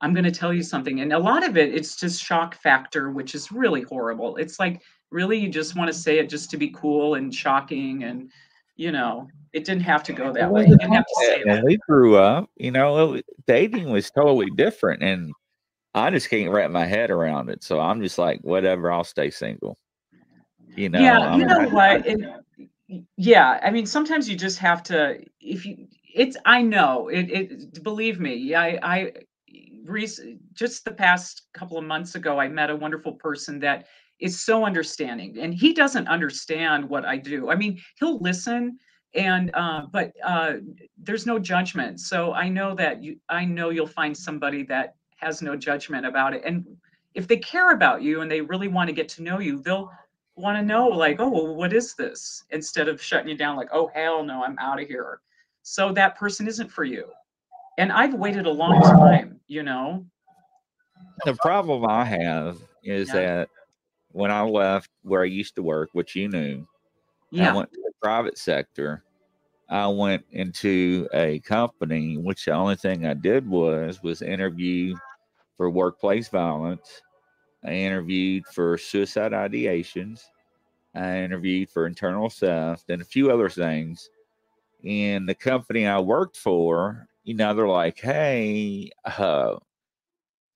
I'm going to tell you something. And a lot of it, it's just shock factor, which is really horrible. It's like, really, you just want to say it just to be cool and shocking. And, you know, it didn't have to go that way. You didn't have to say When that. we grew up, you know, it- dating was totally different, and I just can't wrap my head around it. So I'm just like, whatever, I'll stay single. You know, yeah, I you mean, know what? And, yeah, I mean, sometimes you just have to. If you, it's, I know it. It believe me, yeah, I, I, just the past couple of months ago, I met a wonderful person that is so understanding, and he doesn't understand what I do. I mean, he'll listen, and uh, but uh, there's no judgment. So I know that you, I know you'll find somebody that has no judgment about it, and if they care about you and they really want to get to know you, they'll want to know like oh well what is this instead of shutting you down like oh hell no i'm out of here so that person isn't for you and i've waited a long time you know the problem I have is Yeah. that when I left where I used to work, which you knew, and I went to the private sector. I went into a company, which the only thing I did was was interview for workplace violence. I interviewed for suicide ideations. I interviewed for internal theft and a few other things. And the company I worked for, you know, they're like, "Hey, uh,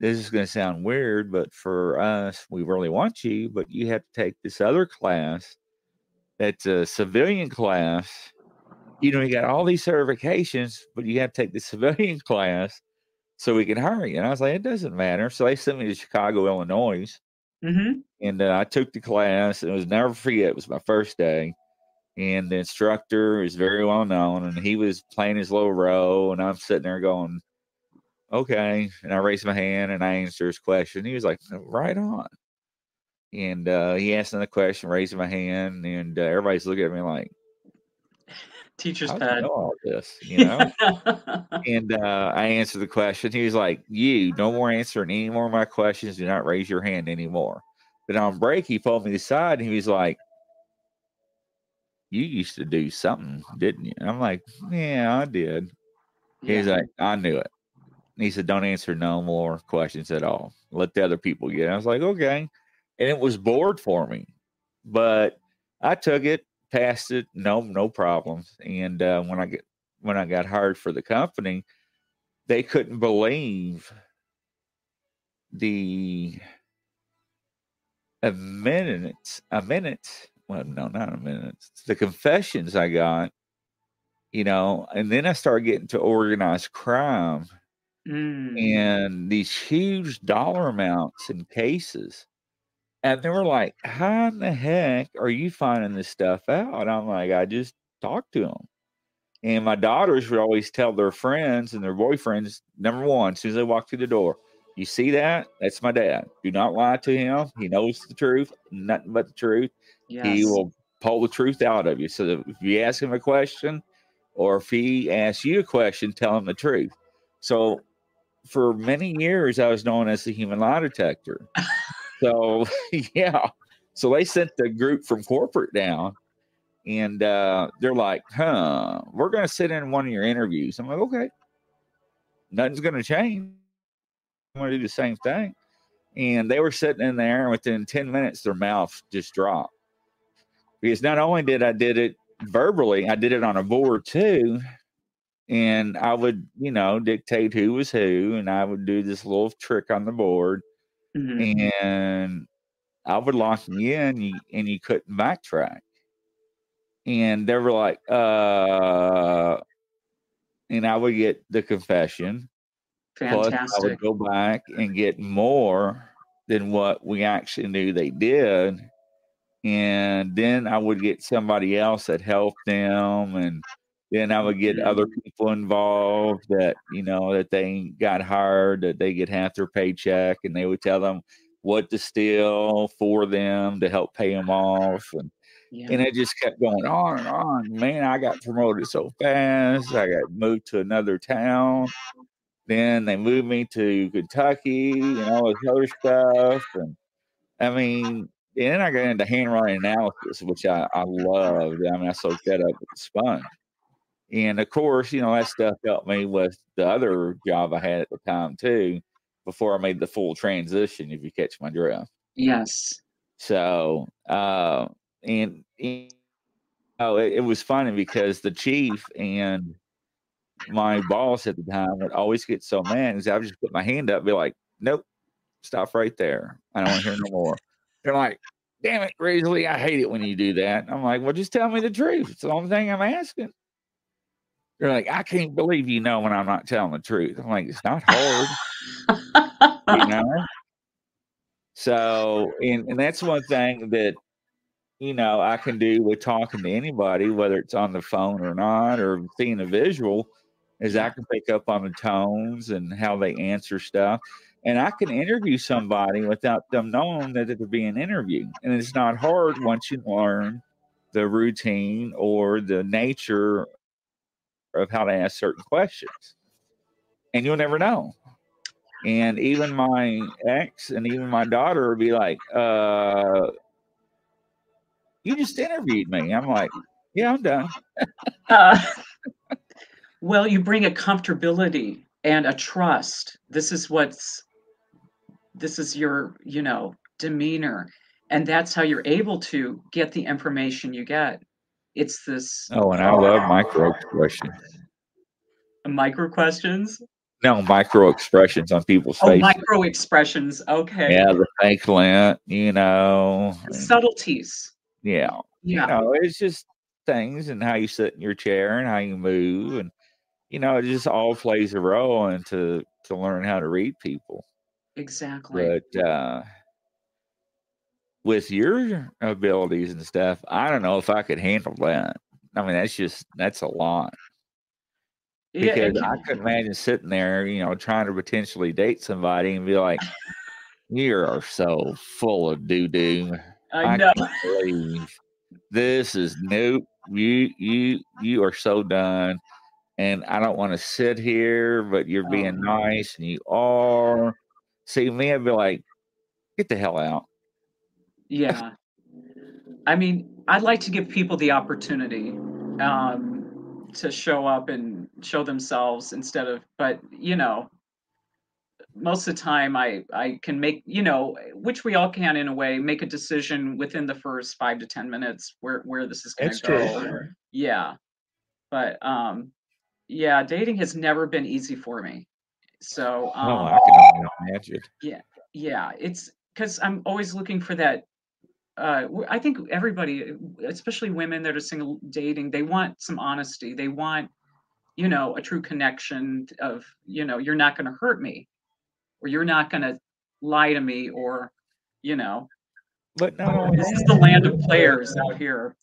this is going to sound weird, but for us, we really want you, but you have to take this other class that's a civilian class. You know, you got all these certifications, but you have to take the civilian class so we can hire you. And I was like, it doesn't matter. So they sent me to Chicago, Illinois, hmm and uh, I took the class. And it was never forget. It was my first day, and the instructor is very well known, and he was playing his little role, and I'm sitting there going, "Okay." And I raised my hand and I answered his question. He was like, "Right on." And uh, he asked another question, raising my hand, and uh, everybody's looking at me like, Teacher's do know all this? You know? and uh, I answered the question. He was like, You, no more answering any more of my questions. Do not raise your hand anymore. But on break, he pulled me aside and he was like, You used to do something, didn't you? And I'm like, Yeah, I did. He's Yeah. like, I knew it. And he said, Don't answer no more questions at all. Let the other people get it. I was like, Okay. And it was bored for me. But I took it, passed it, no, no problems. And uh, when I get when I got hired for the company, they couldn't believe the a minute a minute well no not a minute. The confessions i got you know and then i started getting to organized crime Mm. and these huge dollar amounts in cases and they were like how in the heck are you finding this stuff out? I'm like i just talked to them and my daughters would always tell their friends and their boyfriends number one as soon as they walk through the door you see that? That's my dad. Do not lie to him. He knows the truth nothing but the truth Yes. he will pull the truth out of you. So if you ask him a question or if he asks you a question, tell him the truth. So for many years, I was known as the human lie detector. so yeah. So they sent the group from corporate down and uh, they're like, huh, we're going to sit in one of your interviews. I'm like, okay, nothing's going to change. I'm going to do the same thing. And they were sitting in there, and within 10 minutes, their mouth just dropped because not only did I did it verbally, I did it on a board too. And I would, you know, dictate who was who, and I would do this little trick on the board, Mhm. and I would lock you in, you, and you couldn't backtrack. And they were like, uh, and I would get the confession, plus I would go back and get more than what we actually knew they did. And then I would get somebody else that helped them. And then I would get other mm-hmm. people involved that, you know, that they got hired, that they get half their paycheck and they would tell them what to steal for them to help pay them off. And Yeah. and it just kept going on and on. Man, I got promoted so fast. I got moved to another town. Then they moved me to Kentucky and all this other stuff. And I mean, then I got into handwriting analysis, which I, I loved. I mean, I soaked that up with a sponge. And of course, you know, that stuff helped me with the other job I had at the time too, before I made the full transition, if you catch my drift. yes. So, uh, and, and oh, it, it was funny because the chief and my boss at the time would always get so mad because I would just put my hand up, and be like, "Nope, stop right there. I don't want to hear no more." They're like, "Damn it, Grizzly, I hate it when you do that." I'm like, "Well, just tell me the truth. It's the only thing I'm asking." They're like, "I can't believe you know when I'm not telling the truth." I'm like, "It's not hard." you know. So, and and that's one thing that you know I can do with talking to anybody, whether it's on the phone or not, or seeing a visual, is I can pick up on the tones and how they answer stuff, and I can interview somebody without them knowing that it would be an interview, and it's not hard once you learn the routine or the nature of how to ask certain questions, and you'll never know. And even my ex and even my daughter would be like, uh, you just interviewed me. I'm like, yeah, I'm done. Uh, well, you bring a comfortability and a trust. This is what's, this is your, you know, demeanor. And that's how you're able to get the information you get. It's this Oh, and I love micro questions micro questions. No, micro expressions on people's Oh, faces. micro expressions. Okay. yeah, the fake lint, you know. and- Subtleties. yeah. Yeah. You know, it's just things and how you sit in your chair and how you move. And, you know, it just all plays a role into to learn how to read people. Exactly. but uh with your abilities and stuff i don't know if i could handle that i mean that's just that's a lot Yeah, because i couldn't imagine sitting there you know trying to potentially date somebody and be like you are so full of doo-doo I I know. can't believe this is nope you you you are so done, and I don't want to sit here, but you're being Oh. nice, and you are. See me, I'd be like, get the hell out. Yeah. I mean, I'd like to give people the opportunity um, to show up and show themselves instead of, but you know, most of the time I I can make, you know, which we all can in a way, make a decision within the first five to ten minutes where where this is going That's to true. go. Yeah. But um, yeah, dating has never been easy for me. So um, oh, I can only imagine. yeah yeah. it's because i'm always looking for that uh i think everybody especially women that are single dating they want some honesty they want you know a true connection of you know you're not going to hurt me or you're not going to lie to me or you know But only this is the land of players out here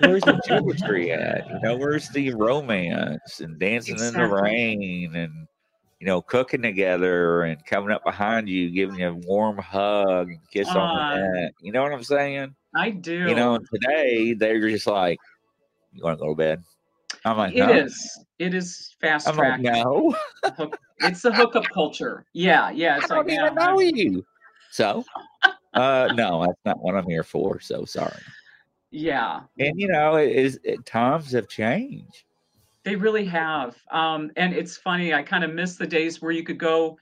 where's the chemistry at? You know, where's the romance and dancing in the rain and you know, cooking together and coming up behind you, giving you a warm hug and kiss on Ah. the neck. You know what I'm saying? i do You know, and today they're just like, "You want to go to bed?" I'm like, it "No." is it is fast I'm like, track "No, it's the hookup culture yeah yeah I it's don't like even know you." So, uh, no, that's not what I'm here for. So sorry. yeah And you know, it is it, times have changed. They really have. Um, and it's funny, I kind of miss the days where you could go,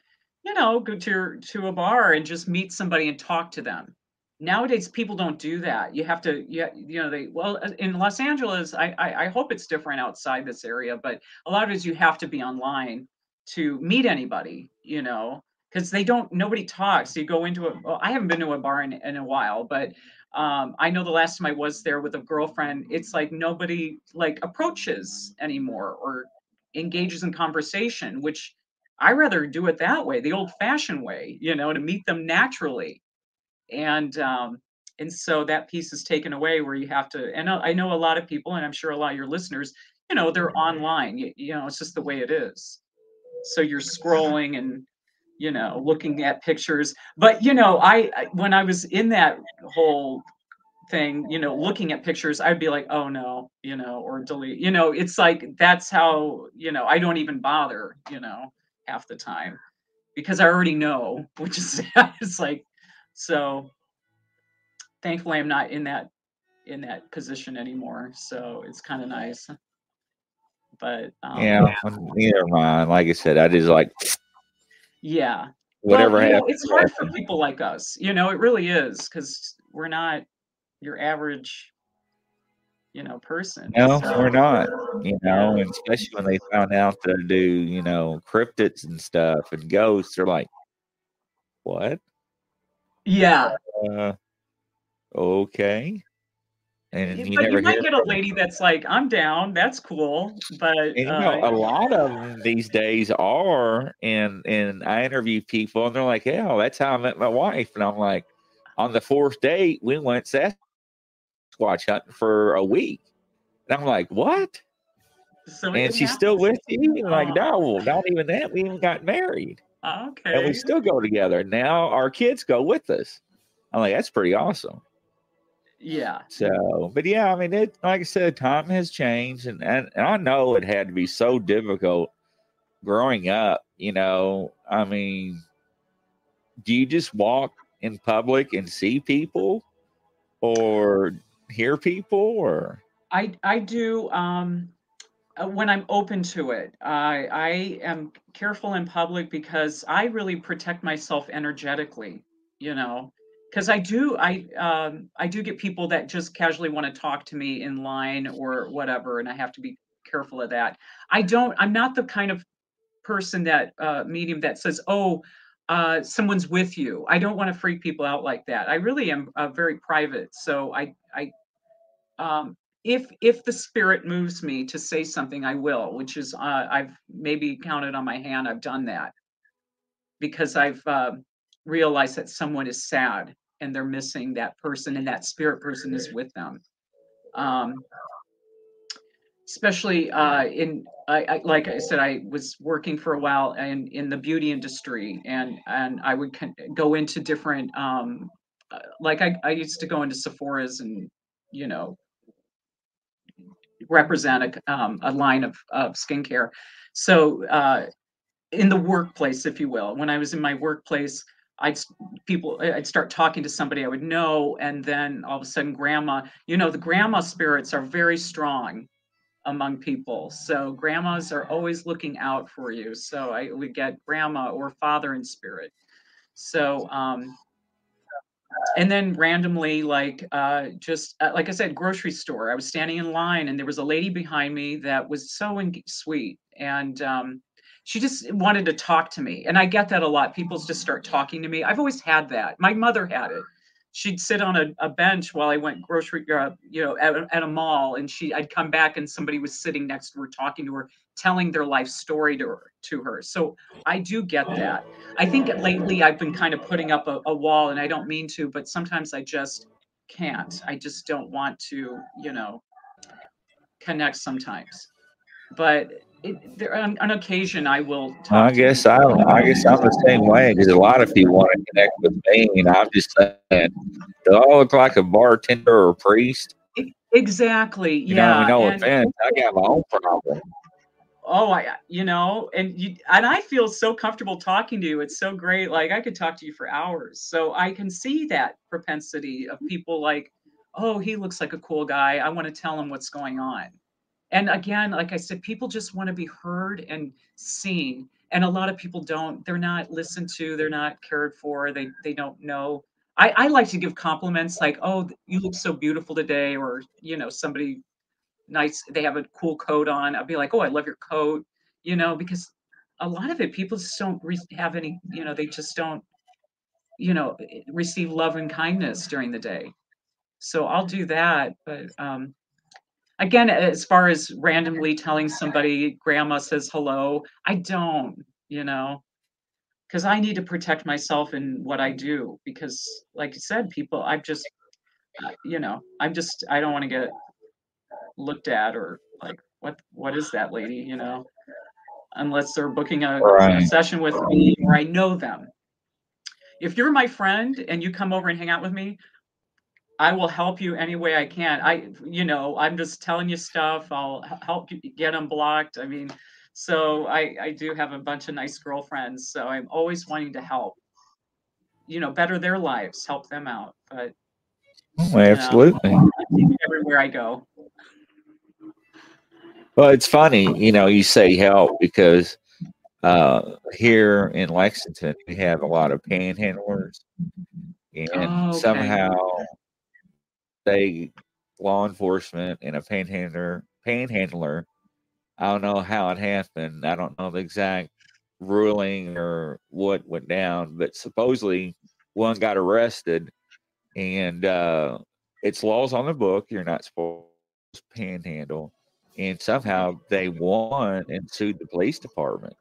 you know, go to your, to a bar and just meet somebody and talk to them. Nowadays, people don't do that. You have to, you, you know, they, well, uh, in Los Angeles, I, I, I hope it's different outside this area, but a lot of it is you have to be online to meet anybody, you know, because they don't, nobody talks. You go into a, well, I haven't been to a bar in, in a while, but um, I know the last time I was there with a girlfriend, it's like nobody like approaches anymore or engages in conversation, which I rather do it that way, the old fashioned way, you know, to meet them naturally. And um, and so that piece is taken away where you have to, and I know a lot of people, and I'm sure a lot of your listeners, you know, they're online, you, you know, it's just the way it is. So you're scrolling and you know looking at pictures but you know I, when i was in that whole thing you know looking at pictures i'd be like oh no you know or delete you know it's like that's how you know i don't even bother you know half the time because i already know which is it's like so thankfully i'm not in that in that position anymore so it's kind of nice but um, Yeah, neither mind. Like I said, I just like yeah whatever well, you know, it's hard for people like us you know it really is because we're not your average you know person No, so- we're not. You know, and especially when they found out to do, you know, cryptids and stuff and ghosts, they're like, "What? yeah Uh, okay." And you but you might get a lady that's like i'm down that's cool but And you know, uh, a lot of them these days are, and and I interview people, and they're like, "Hell, that's how I met my wife." And I'm like, on the fourth date, we went Sasquatch hunting for a week, and I'm like, "What?" so And she's still with you? And like, Oh. no, not even that. We even got married, Okay. and we still go together. Now our kids go with us. I'm like, that's pretty awesome. Yeah So, but yeah, I mean, it like I said, time has changed, and, and and I know it had to be so difficult growing up. You know, I mean, do you just walk in public and see people, or hear people, or I I do um uh, when I'm open to it. I I am careful in public because I really protect myself energetically, you know. Because I do I um I do get people that just casually want to talk to me in line or whatever and I have to be careful of that. I don't I'm not the kind of person that uh medium that says, "Oh, uh someone's with you." I don't want to freak people out like that. I really am uh, very private. So I I um, if if the spirit moves me to say something, I will. Which is uh, I've maybe counted on my hand. I've done that because I've realized that someone is sad and they're missing that person, and that spirit person is with them. Um, especially uh, in I, I like I said, I was working for a while in in the beauty industry, and and I would con- go into different um, uh, like I, I used to go into Sephora's and you know represent a, um, a line of, of skincare. So uh, in the workplace, if you will, when I was in my workplace, I'd people I'd start talking to somebody I would know, and then all of a sudden, grandma, you know, the grandma spirits are very strong among people. So grandmas are always looking out for you. So I would get grandma or father in spirit. So um, and then randomly like uh, just uh, like i said grocery store i was standing in line and there was a lady behind me that was so in- sweet and um, she just wanted to talk to me and i get that a lot. People just start talking to me. I've always had that. My mother had it. She'd sit on a, a bench while i went grocery uh, you know at, at a mall and she i'd come back and somebody was sitting next to her talking to her telling their life story to her to her. So i do get that. I think lately i've been kind of putting up a, a wall and i don't mean to but sometimes i just can't. I just don't want to you know connect sometimes. But it, there, on, on occasion I will. I guess I, I guess I'm the same way because a lot of people want to connect with me, and I'm just saying, do I look like a bartender or a priest? Exactly. You yeah. know, no and- offense, I got my own problem. oh i you know and you and i feel so comfortable talking to you it's so great like i could talk to you for hours so i can see that propensity of people like oh he looks like a cool guy i want to tell him what's going on and again like i said people just want to be heard and seen and a lot of people don't they're not listened to they're not cared for they they don't know. I i like to give compliments like oh you look so beautiful today or you know somebody nice they have a cool coat on i'll be like oh i love your coat you know because a lot of it people just don't re- have any you know they just don't you know receive love and kindness during the day. So i'll do that but um again as far as randomly telling somebody grandma says hello i don't you know? Because i need to protect myself in what i do because like you said people i've just uh, you know i'm just i don't want to get looked at or like what what is that lady? you know? Unless they're booking a, a Right. session with me or i know them. If you're my friend and you come over and hang out with me i will help you any way i can i you know i'm just telling you stuff i'll help you get them blocked i mean so i i do have a bunch of nice girlfriends so i'm always wanting to help you know better their lives help them out but Oh, absolutely. everywhere i go Well, it's funny, you know, you say help because uh, here in Lexington we have a lot of panhandlers, and Oh, okay. somehow they law enforcement and a panhandler panhandler. I don't know how it happened. I don't know the exact ruling or what went down, but supposedly one got arrested, and uh, it's laws on the book. You're not supposed to panhandle and somehow they won and sued the police department.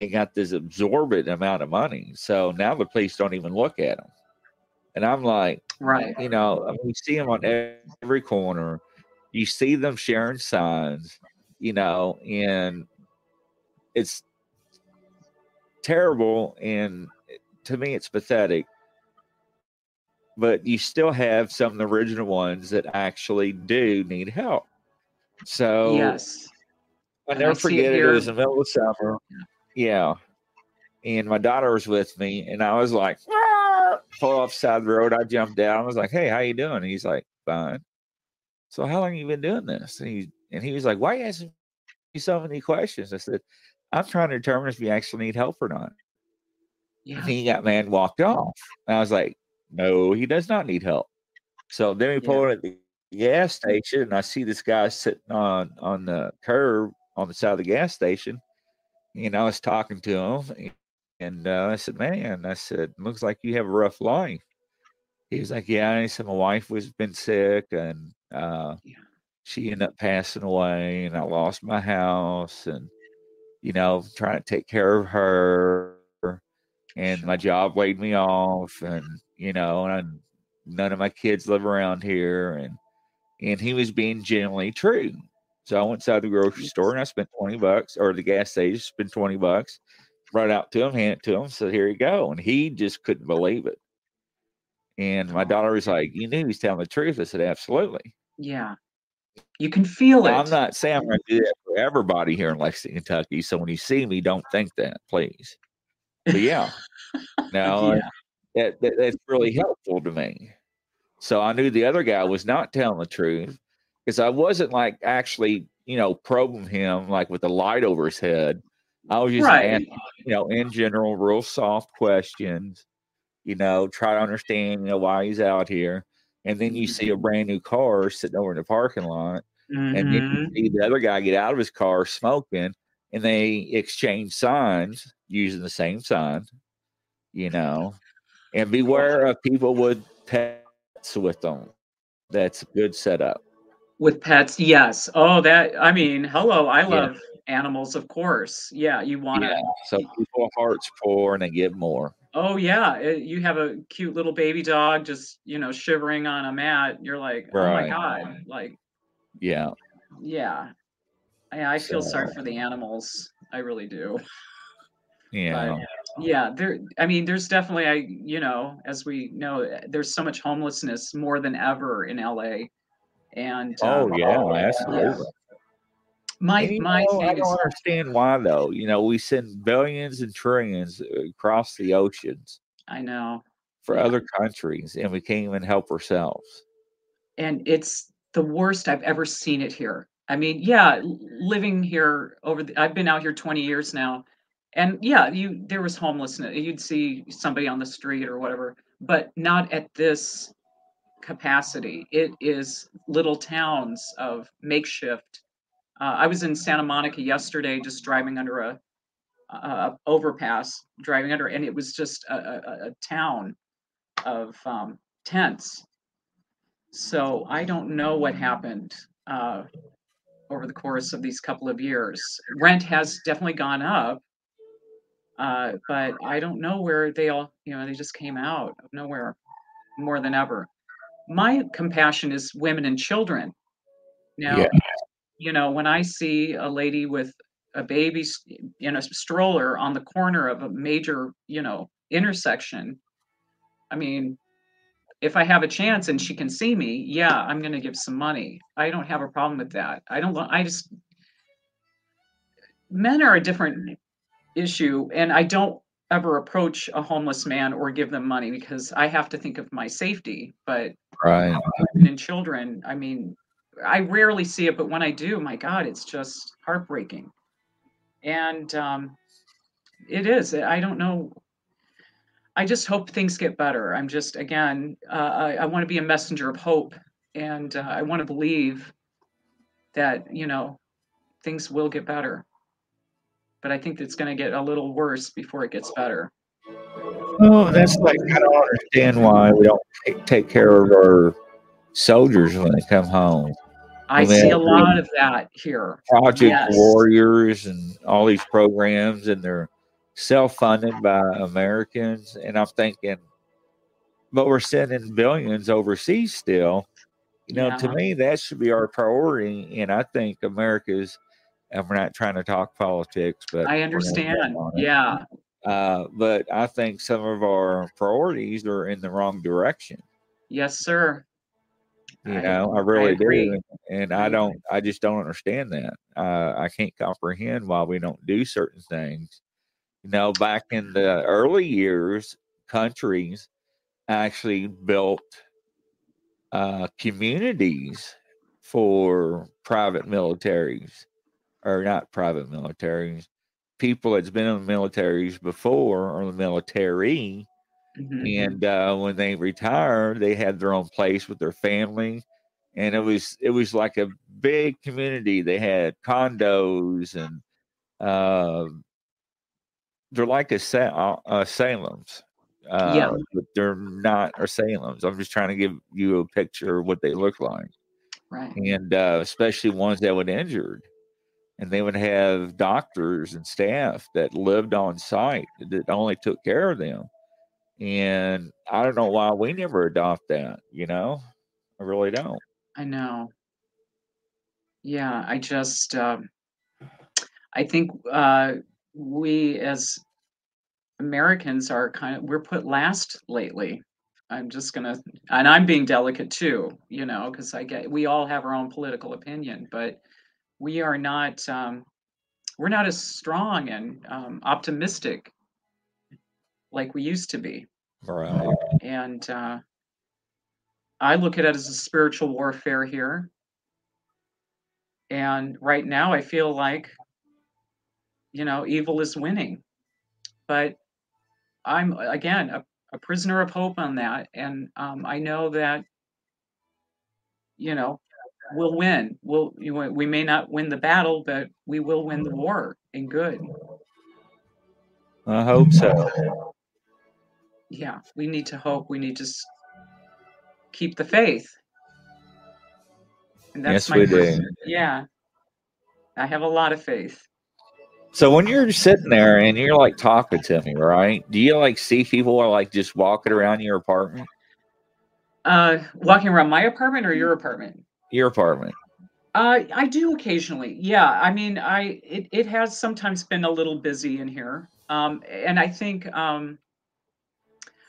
They got this absorbent amount of money, so now the police don't even look at them. And I'm like, right you know, I mean, you see them on every corner. You see them sharing signs, you know, and it's terrible. And to me, it's pathetic. But you still have some of the original ones that actually do need help. So yes I And I never forget it. It was the middle of summer. Yeah. And my daughter was with me, and I was like, "Ah," pull off the side of the road. I jumped down. I was like, "Hey, how you doing?" And he's like, "Fine." So how long you been doing this? And he and he was like, "Why are you asking me so many questions?" I said, "I'm trying to determine if you actually need help or not." yeah And he got mad and walked off. And I was like, "No, he does not need help." So then we Yeah. pulled at the gas station, and I see this guy sitting on on the curb on the side of the gas station. And I was talking to him, and uh, I said, "Man," I said, "looks like you have a rough life." He was like, "Yeah." I said, "My wife was been sick, and uh, Yeah. she ended up passing away, and I lost my house, and you know, trying to take care of her, and my job weighed me off, and you know, and I, none of my kids live around here, and and he was being genuinely true." So I went inside the grocery store and I spent 20 bucks or the gas station, spent 20 bucks, brought out to him, hand it to him, said, Here you go. And he just couldn't believe it. And my daughter was like, You knew he's telling the truth. I said, Absolutely. yeah You can feel it. I'm not saying I'm going to do that for everybody here in Lexington, Kentucky. So when you see me, don't think that, please. But yeah, no, uh, Yeah. that, that that's really helpful to me. So I knew the other guy was not telling the truth because I wasn't like actually, you know, probing him like with a light over his head. I was just Right. asking, you know, in general, real soft questions. You know, try to understand, you know, why he's out here. And then you see a mm-hmm. brand new car sitting over in the parking lot, and then you mm-hmm. see the other guy get out of his car smoking, and they exchange signs using the same sign. You know, and beware of people with pets with them. That's a good setup. With pets, yes. Oh, that I mean, hello. I Yeah. love animals, of course. Yeah, you want to. Yeah. So people hearts poor and they give more. Oh yeah, it- you have a cute little baby dog just you know shivering on a mat. You're like, oh my god, like Yeah. yeah. I, I feel sorry for the animals. I really do. Yeah. Yeah, there. I mean, there's definitely I you know as we know, eh, there's so much homelessness more than ever in LA. And Oh um, yeah, absolutely. my And, you my know, I thing is don't understand why though. You know, we send billions and trillions across the oceans I know. for Yeah. other countries, and we can't even help ourselves. and it's the worst I've ever seen it here. I mean, yeah, living here over the, I've been out here 20 years now. And yeah, you there was homelessness. You'd see somebody on the street or whatever, but not at this capacity. It is little towns of makeshift. Uh, I was in Santa Monica yesterday, just driving under a, overpass, driving under, and it was just a, a- a town of um, tents so I don't know what happened uh, over the course of these couple of years. Rent has definitely gone up, uh, but I don't know where they all, you know, they just came out of nowhere more than ever. My compassion is women and children. Now, Yeah. you know, when I see a lady with a baby in a stroller on the corner of a major, you know, intersection, I mean, if I have a chance and she can see me, yeah, I'm going to give some money. I don't have a problem with that. I don't, I just, men are a different issue. And I don't ever approach a homeless man or give them money because I have to think of my safety. But Right. women and children, I mean, I rarely see it, but when I do, my God, it's just heartbreaking. And um, it is. I don't know. I just hope things get better. I'm just, again, uh, I, I want to be a messenger of hope. And uh, I want to believe that, you know, things will get better. But I think it's going to get a little worse before it gets better. Oh, that's like I don't understand why we don't take, take care of our soldiers when they come home. I see a lot of that here. Project Yes. Warriors and all these programs, and they're self-funded by Americans. And I'm thinking, but we're sending billions overseas still. You know, to me, that should be our priority. And I think America's. And we're not trying to talk politics, but I understand. get on it. Yeah. Uh, but I think some of our priorities are in the wrong direction. Yes, sir. You I- know, I really agree. do, and I I don't. I just don't understand that. Uh, I can't comprehend why we don't do certain things. You know, back in the early years, countries actually built uh, communities for private militaries, or not private militaries. People that's been in the militaries before, or the military, Mhm. and uh, when they retired, they had their own place with their family, and it was it was like a big community. They had condos and uh, they're like a, sa- uh, Salem's. Uh, Yeah. but they're not or Salem's. I'm just trying to give you a picture of what they look like, Right. and uh, especially ones that were injured. And they would have doctors and staff that lived on site that only took care of them and I don't know why we never adopt that. You know, I really don't. I know. Yeah, I just, um, I think uh, we as Americans are kind of, we're put last lately. I'm just gonna, and I'm being delicate too, you know, because I get we all have our own political opinion, but we are not, um, we're not as strong and um, optimistic like we used to be. Right. And uh, I look at it as a spiritual warfare here. And right now, I feel like, you know, evil is winning. But I'm, again, a, a prisoner of hope on that. And um, I know that, you know, we'll win. We'll, we may not win the battle, but we will win the war in good. I hope so. Yeah, we need to hope. We need to keep the faith. And that's Yes, my we pers- do. Yeah. I have a lot of faith. So when you're sitting there and you're like talking to me, right? Do you like see people are like just walking around your apartment? Uh, walking around my apartment or your apartment? Your apartment. Uh, I do occasionally. Yeah. I mean, I it, it has sometimes been a little busy in here. Um, and I think um,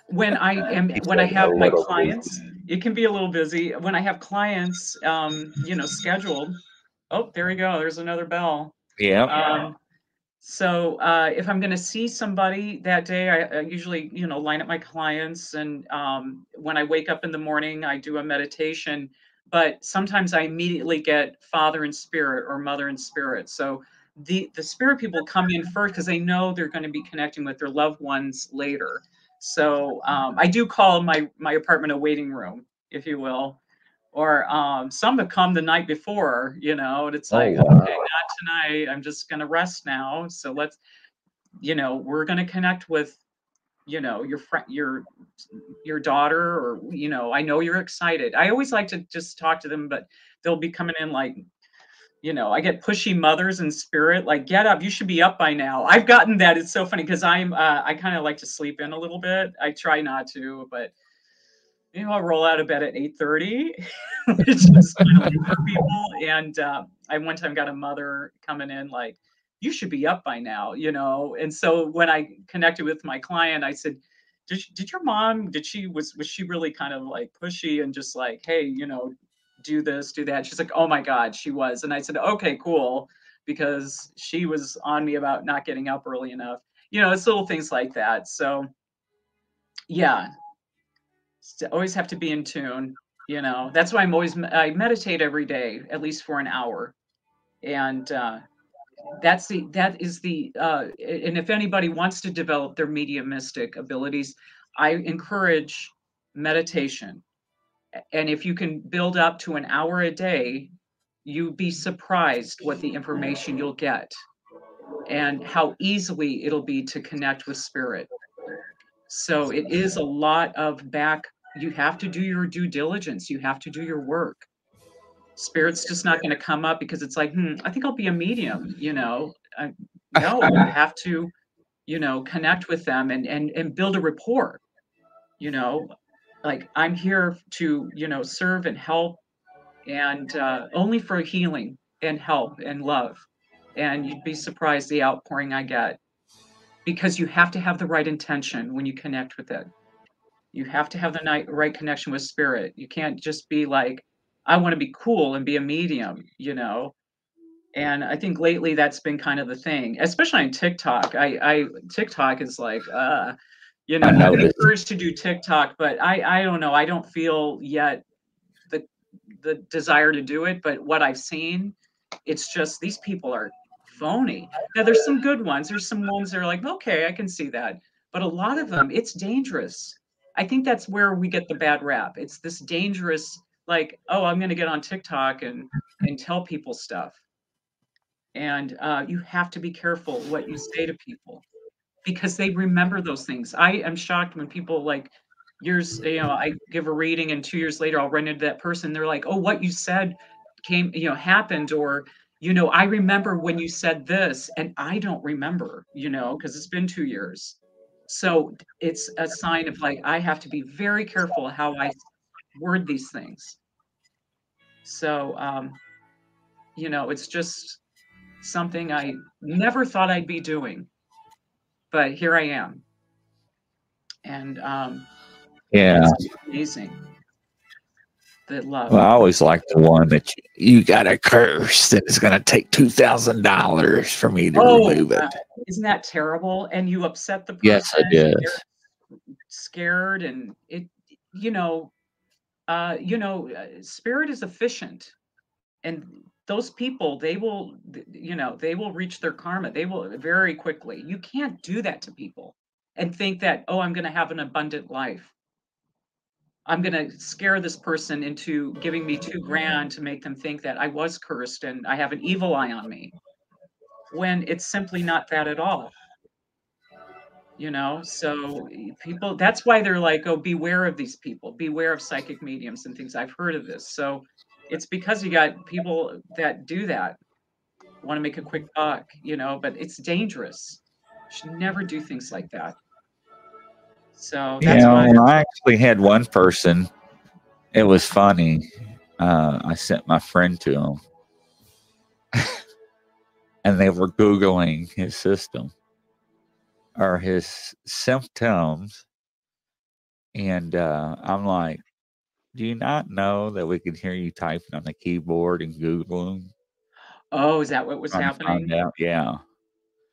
when I am when I have my clients, it can be a little busy. When I have clients, um, you know, scheduled. Oh, there we go. There's another bell. Yeah. Um, so uh, if I'm going to see somebody that day, I, I usually, you know, line up my clients, and um, when I wake up in the morning, I do a meditation. But sometimes I immediately get Father in Spirit or Mother in Spirit. So the the Spirit people come in first because they know they're going to be connecting with their loved ones later. So um, I do call my my apartment a waiting room, if you will. Or um, some have come the night before, you know, and it's Oh, like, wow. okay, not tonight. I'm just gonna rest now. So let's, you know, we're gonna connect with, you know, your friend, your your daughter, or you know, I know you're excited. I always like to just talk to them, but they'll be coming in like, you know, I get pushy mothers in spirit, like, get up, you should be up by now. I've gotten that. It's so funny because I'm, uh, I kind of like to sleep in a little bit. I try not to, but you know, I'll roll out of bed at 8:30, which is kind of people. And uh, I one time got a mother coming in like, "You should be up by now," you know. And so when I connected with my client, I said, "Did, did your mom? Did she was was she really kind of like pushy and just like, hey, you know, do this, do that?" She's like, "Oh my God, she was." And I said, "Okay, cool," because she was on me about not getting up early enough. You know, it's little things like that. So, yeah, always have to be in tune you know that's why i'm always i meditate every day at least for an hour and uh that's the that is the uh and if anybody wants to develop their mediumistic abilities i encourage meditation and if you can build up to an hour a day you'd be surprised what the information you'll get and how easily it'll be to connect with spirit so it is a lot of back. You have to do your due diligence. You have to do your work. Spirit's just not going to come up because it's like, hmm, I think I'll be a medium. You know, I, no, i have to, you know, connect with them and and and build a rapport. You know, like I'm here to, you know, serve and help, and uh, only for healing and help and love. And you'd be surprised the outpouring I get because you have to have the right intention when you connect with it. You have to have the right connection with spirit. You can't just be like, I want to be cool and be a medium, you know. And I think lately that's been kind of the thing, especially on TikTok. I, I TikTok is like, uh, you know, I'm encouraged to do TikTok, but I, I don't know. I don't feel yet the the desire to do it. But what I've seen, it's just these people are phony. Now there's some good ones. There's some ones that are like, okay, I can see that. But a lot of them, it's dangerous. I think that's where we get the bad rap. It's this dangerous, like, oh, I'm going to get on TikTok and and tell people stuff. And uh, you have to be careful what you say to people because they remember those things. I am shocked when people like years, you know, I give a reading and two years later I'll run into that person. They're like, oh, what you said came, you know, happened or you know, I remember when you said this, and I don't remember, you know, because it's been two years. So it's a sign of like, I have to be very careful how I word these things. So, um, you know, it's just something I never thought I'd be doing, but here I am. And um, Yeah. Amazing. The love. Well, I always like the one that you, you got a curse and it's going to take two thousand dollars for me to Oh, remove it. uh, Isn't that terrible? And you upset the person. Yes, I did. Scared and it, you know, uh, you know, uh, spirit is efficient, and those people they will, you know, they will reach their karma. They will very quickly. You can't do that to people and think that oh, I'm going to have an abundant life. I'm going to scare this person into giving me two grand to make them think that I was cursed and I have an evil eye on me when it's simply not that at all. You know, so people, that's why they're like, oh, beware of these people, beware of psychic mediums and things. I've heard of this. So it's because you got people that do that, want to make a quick buck, you know, but it's dangerous. You should never do things like that. So that's Yeah, why. well, I actually had one person. It was funny. Uh, I sent my friend to him, and they were googling his system or his symptoms, and uh, I'm like, "Do you not know that we can hear you typing on the keyboard and googling?" Oh, is that what was happening? Yeah,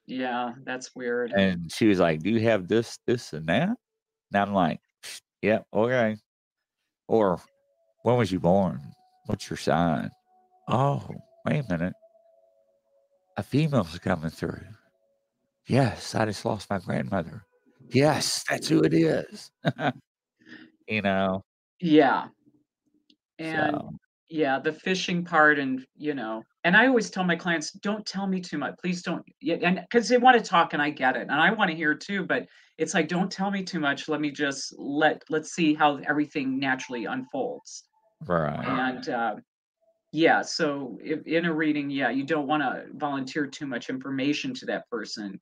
Yeah, that's weird. and she was like, "Do you have this, this, and that?" And I'm like, "Yep, okay." Or, when was you born? What's your sign? Oh, wait a minute. A female's coming through. Yes, I just lost my grandmother. Yes, that's who it is. you know, Yeah. And so yeah, the fishing part and, you know, and I always tell my clients, don't tell me too much. Please don't. Yeah, and because they want to talk and I get it. And I want to hear too, but it's like, don't tell me too much. Let me just let, let's see how everything naturally unfolds. right. And uh, yeah, so if in a reading, yeah, you don't want to volunteer too much information to that person.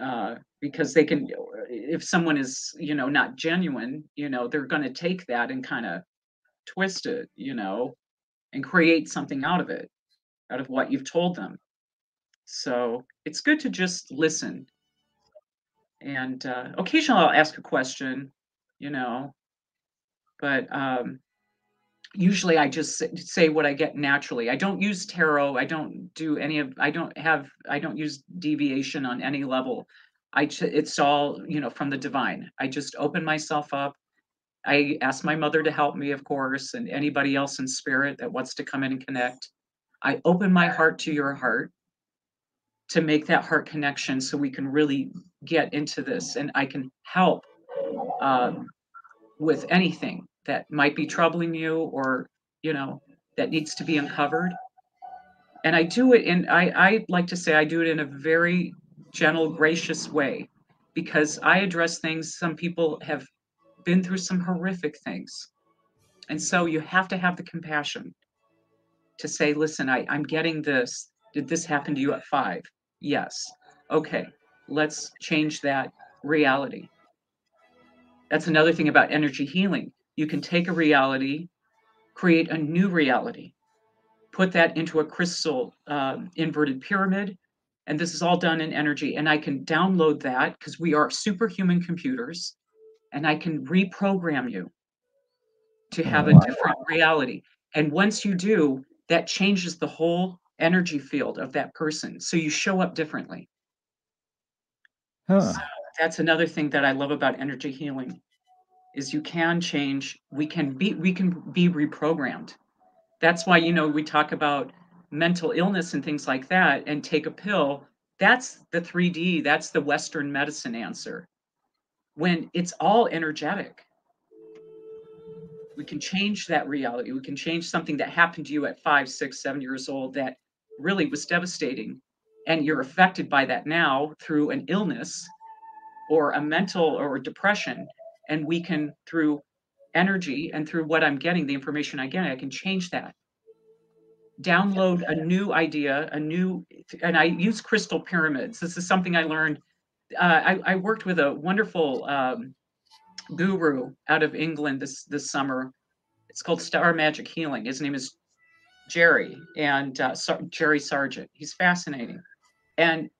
Uh, because they can, if someone is, you know, not genuine, you know, they're going to take that and kind of twist it, you know, and create something out of it, out of what you've told them. So it's good to just listen. And uh, occasionally I'll ask a question, you know, but um, usually I just say what I get naturally. I don't use tarot. I don't do any of. I don't have. I don't use deviation on any level. I. It's all you know from the divine. I just open myself up. I ask my mother to help me, of course, and anybody else in spirit that wants to come in and connect. I open my heart to your heart to make that heart connection so we can really get into this and I can help um, with anything that might be troubling you or, you know, that needs to be uncovered. And I do it in, I, I like to say I do it in a very gentle, gracious way because I address things some people have been through some horrific things. And so you have to have the compassion to say, listen, I, I'm getting this. Did this happen to you at five? Yes. Okay, let's change that reality. That's another thing about energy healing. You can take a reality, create a new reality, put that into a crystal um, inverted pyramid. And this is all done in energy. And I can download that because we are superhuman computers and I can reprogram you to have a Wow. different reality. And once you do, that changes the whole energy field of that person. So you show up differently. Huh. That's another thing that I love about energy healing is you can change, we can be we can be reprogrammed. That's why you know we talk about mental illness and things like that and take a pill. That's the 3D, that's the western medicine answer. When it's all energetic. We can change that reality. We can change something that happened to you at five, six, seven years old that really was devastating. And you're affected by that now through an illness or a mental or depression. And we can, through energy and through what I'm getting, the information I get, I can change that. Download a new idea, a new, and I use crystal pyramids. This is something I learned. Uh, I, I worked with a wonderful um, guru out of England this this summer. It's called Star Magic Healing. His name is Gerry and uh, Sar- Gerry Sargent. He's fascinating, and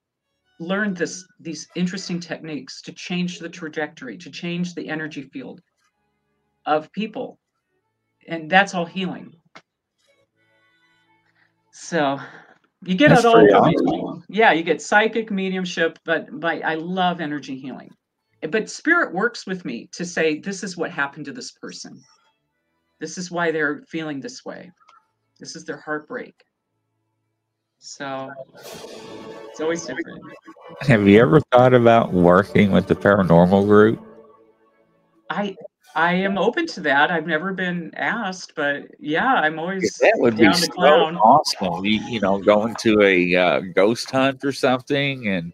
learned this these interesting techniques to change the trajectory, to change the energy field of people. And that's all healing. So you get That's it all. pretty from awesome. it. Yeah, you get psychic mediumship, but but I love energy healing. But spirit works with me to say this is what happened to this person. This is why they're feeling this way. This is their heartbreak. So it's always different. Have you ever thought about working with the paranormal group? I I am open to that. I've never been asked, but yeah, I'm always That would be down to so clown. awesome. You, you know, going to a uh, ghost hunt or something and,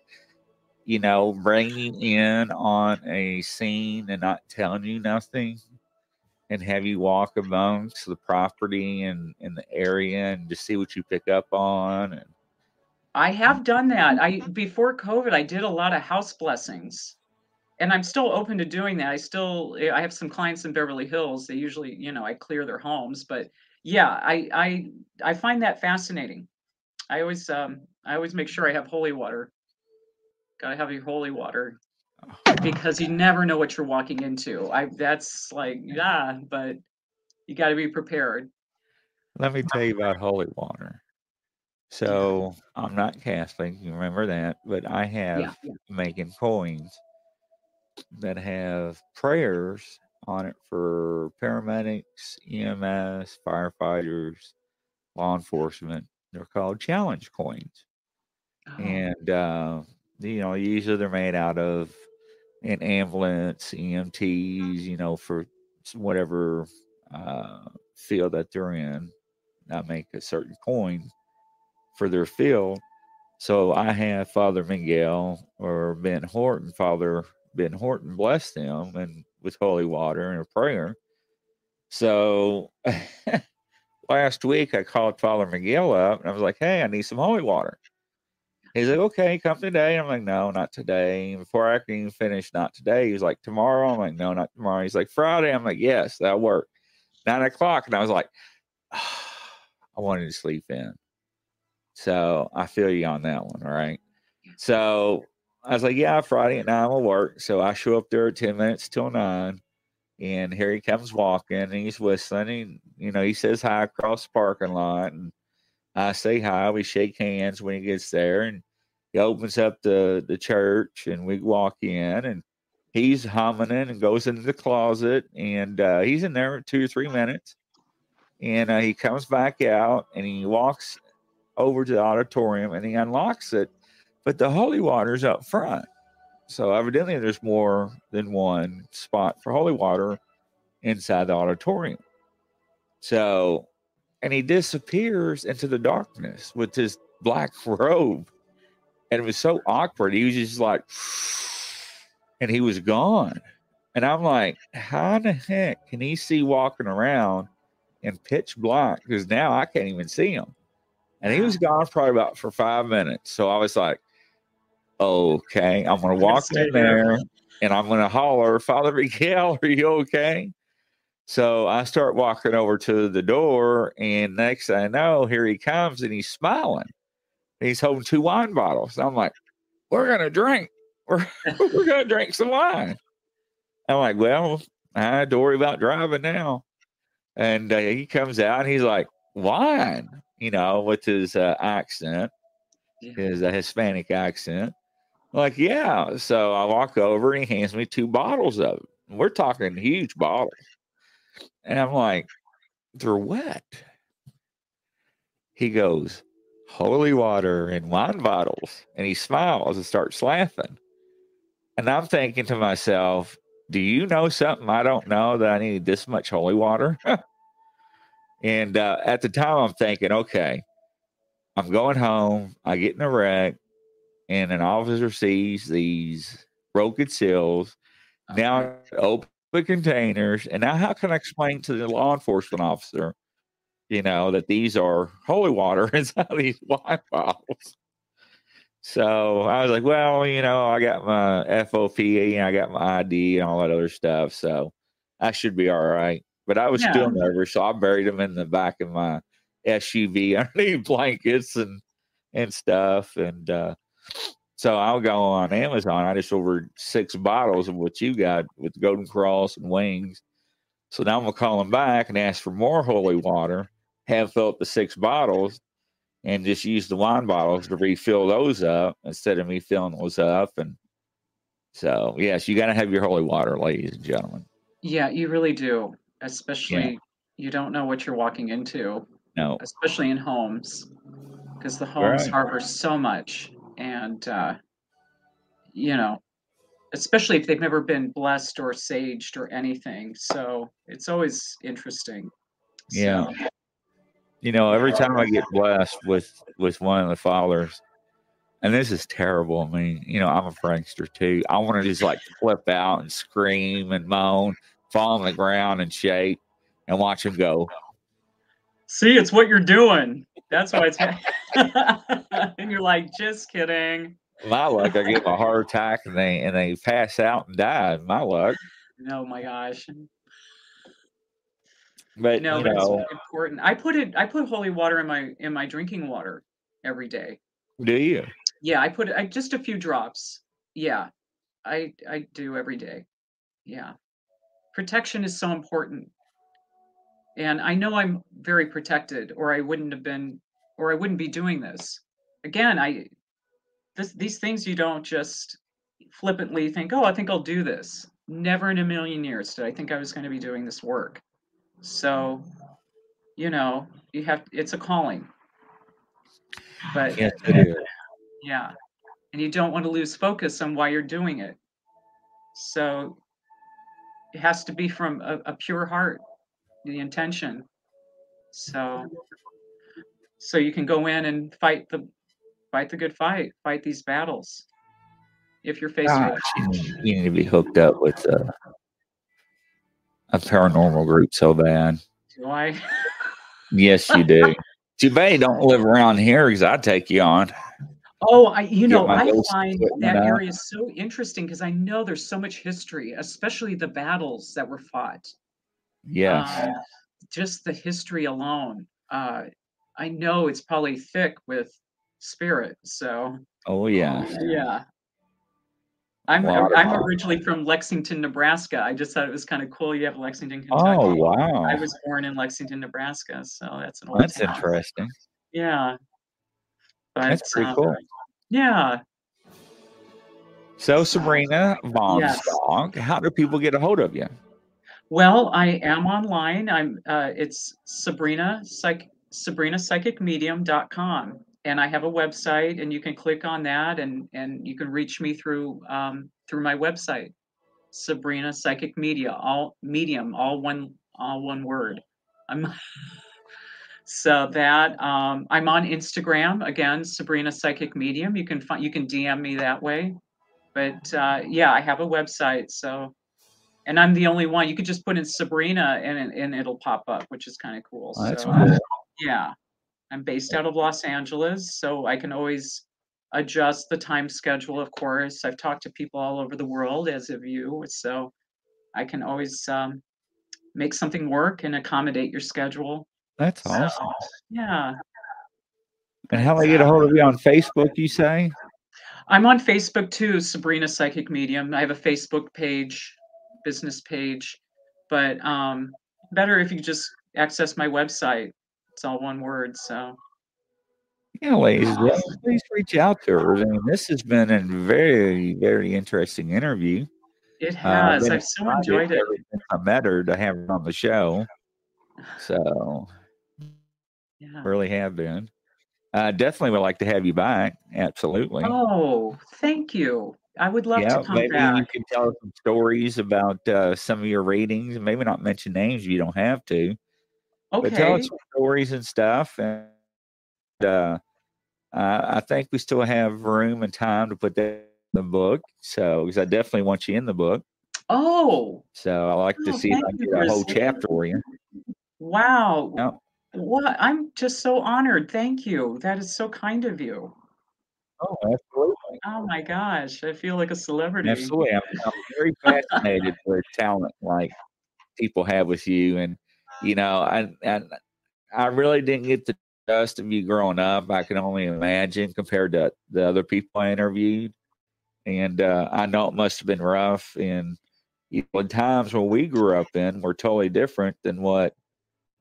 you know, bringing in on a scene and not telling you nothing and have you walk amongst the property and in the area and just see what you pick up on. And I have done that. I before COVID, I did a lot of house blessings. And I'm still open to doing that. I still I have some clients in Beverly Hills. They usually, you know, I clear their homes, but yeah, I I I find that fascinating. I always um I always make sure I have holy water. Got to have your holy water because you never know what you're walking into. I that's like yeah, but you got to be prepared. let me tell you about holy water. So I'm not Catholic, you remember that, but I have Yeah. yeah. making coins that have prayers on it for paramedics, EMS, firefighters, law enforcement. They're called challenge coins. Oh, And, uh, you know, usually they're made out of an ambulance, EMTs, you know, for whatever uh, field that they're in. I make a certain coin for their field. So I have Father Miguel or Ben Horton, Father Ben Horton bless them and with holy water and a prayer. So last week I called Father Miguel up and I was like, Hey, I need some holy water. He's like, Okay, come today. I'm like, No, not today. Before I can even finish, not today. He was like, Tomorrow. I'm like, No, not tomorrow. He's like, Friday. I'm like, Yes, that'll work. Nine o'clock. And I was like, I wanted to sleep in. So I feel you on that one. All right. So I was like, yeah, Friday at nine will work. So I show up there at 10 minutes till nine. And here he comes walking and he's whistling. And, you know, he says hi across the parking lot. And I say hi. We shake hands when he gets there. And he opens up the, the church and we walk in and he's humming and goes into the closet. And uh, he's in there two or three minutes. And uh, he comes back out and he walks over to the auditorium and he unlocks it, but the holy water's up front. So evidently there's more than one spot for holy water inside the auditorium. So, and he disappears into the darkness with his black robe. And it was so awkward. He was just like, and he was gone. And I'm like, how the heck can he see walking around in pitch black? Because now I can't even see him and he was gone probably about for five minutes. So I was like, okay, I'm gonna gonna walk in there. and I'm gonna holler, Father Miguel, are you okay? So I start walking over to the door, and next I know, here he comes and he's smiling. He's holding two wine bottles. I'm like, we're gonna drink. We're, we're gonna drink some wine. I'm like, well, I had to worry about driving now. And uh, he comes out and he's like, wine, you know, with his uh, accent, Yeah. his uh, Hispanic accent. I'm like, yeah. So I walk over and he hands me two bottles of it. We're talking huge bottles. And I'm like, they're wet. He goes, holy water in wine bottles. And he smiles and starts laughing. And I'm thinking to myself, do you know something I don't know that I need this much holy water? and uh, at the time, I'm thinking, okay, I'm going home. I get in a wreck, and an officer sees these broken seals. Now, open the containers. And now, how can I explain to the law enforcement officer, you know, that these are holy water inside these wine bottles? So I was like, well, you know, I got my FOP and I got my ID and all that other stuff. So I should be all right. But I was still nervous. So I buried them in the back of my SUV underneath blankets and and stuff. And uh, So I'll go on Amazon. I just ordered six bottles of what you got with Golden Cross and wings. So now I'm gonna call them back and ask for more holy water. Have filled the six bottles, and just use the wine bottles to refill those up instead of me filling those up. And so, yes, you got to have your holy water, ladies and gentlemen. Yeah, you really do. Especially, you don't know what you're walking into, No, especially in homes, because the homes Right. harbor so much. And, uh, you know, especially if they've never been blessed or saged or anything. So it's always interesting. Yeah. So, you know, every time I get blessed with with one of the fathers, and this is terrible. I mean, you know, I'm a prankster too. I want to just like flip out and scream and moan, fall on the ground and shake, and watch him go. See, it's what you're doing. That's why it's. and you're like, just kidding. My luck, I get a heart attack and they and they pass out and die. My luck, Oh my gosh. but No, you but know, it's important. I put it. I put holy water in my in my drinking water every day. do you? Yeah, I put it. I just a few drops. Yeah, I I do every day. Yeah, protection is so important, and I know I'm very protected, or I wouldn't have been, or I wouldn't be doing this. Again, I this these things you don't just flippantly think, oh, I think I'll do this. Never in a million years did I think I was going to be doing this work. So, you know, you have it's a calling. But Yes, yeah. And you don't want to lose focus on why you're doing it. So it has to be from a, a pure heart, the intention. So so you can go in and fight the fight the good fight, fight these battles. If you're facing you need- to be hooked up with uh, a paranormal group so bad. do I Yes, you do. Too bad you don't live around here because I'd take you on. Oh, I you know, I find that out. area so interesting because I know there's so much history, especially the battles that were fought. Yes. Um, just the history alone. Uh, I know it's probably thick with spirit. So oh, yeah. yeah. I'm of I'm originally from Lexington, Nebraska. I just thought it was kind of cool. You have Lexington, Kentucky. Oh, wow. I was born in Lexington, Nebraska, so that's an old That's town. interesting. Yeah. But, That's pretty um, cool. Yeah. So, Sabrina Von Stock, how do people get a hold of you? Well, I am online. I'm uh, it's Sabrina Psych SabrinaPsychicMedium.com. And I have a website and you can click on that and and you can reach me through um, through my website. Sabrina Psychic Media, all medium, all one all one word. I'm so that um, I'm on Instagram again, Sabrina Psychic Medium. You can find you can DM me that way. But uh, yeah, I have a website, so and I'm the only one. You could just put in Sabrina and and it'll pop up, which is kind of cool. Oh, that's so cool. yeah, I'm based out of Los Angeles, so I can always adjust the time schedule. Of course, I've talked to people all over the world, as of you, so I can always um, make something work and accommodate your schedule. That's So, awesome. yeah, And how do I get a hold of you on Facebook, you say? I'm on Facebook too, Sabrina Psychic Medium. I have a Facebook page, business page, but um, better if you just access my website. It's all one word. So Yeah, ladies, gentlemen, please reach out to her. I mean, this has been a very, very interesting interview. it Uh, has. been I've so enjoyed it. I met her to have her on the show. So, Yeah. really have been. Uh, definitely would like to have you back. Absolutely. Oh, thank you. I would love yeah, to come maybe you can tell some stories about uh, some of your readings. Maybe not mention names if you don't have to, Okay. but tell us some stories and stuff. And uh, I think we still have room and time to put that in the book. So, because I definitely want you in the book. Oh, So, I like to Oh, see if I can get a whole chapter for you. wow. Yeah. What? I'm just so honored. Thank you. That is so kind of you. Oh, absolutely. Oh my gosh. I feel like a celebrity. Absolutely. I'm, I'm very fascinated with talent like people have with you. And, you know, I, and I really didn't get to rest of you growing up, I can only imagine compared to the other people I interviewed. And uh, I know it must have been rough. And you know, times when we grew up in were totally different than what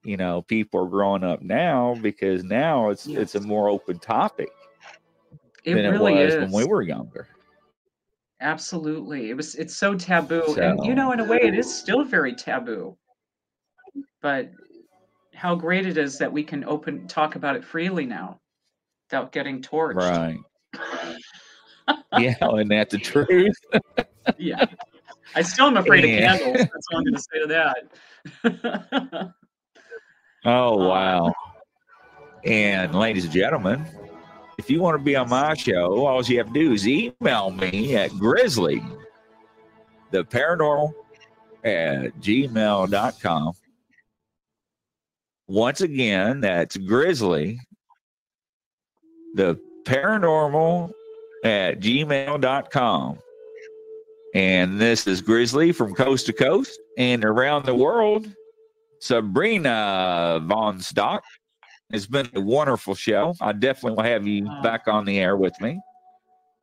you know people are growing up now because now it's yes. it's a more open topic it than really it was is. when we were younger. Absolutely, it was. It's so taboo, so, and you know, in a way, it is still very taboo. But how great it is that we can open talk about it freely now, without getting torched. Right. yeah, and that's the truth. yeah. I still am afraid yeah. of candles. That's all I'm going to say to that. oh, uh, wow. And ladies and gentlemen, if you want to be on my show, all you have to do is email me at grizzly, the paranormal at gmail.com. Once again, that's grizzly, the paranormal at gmail.com. And this is Grizzly from coast to coast and around the world. Sabrina Von Stock. It's been a wonderful show. I definitely will have you back on the air with me.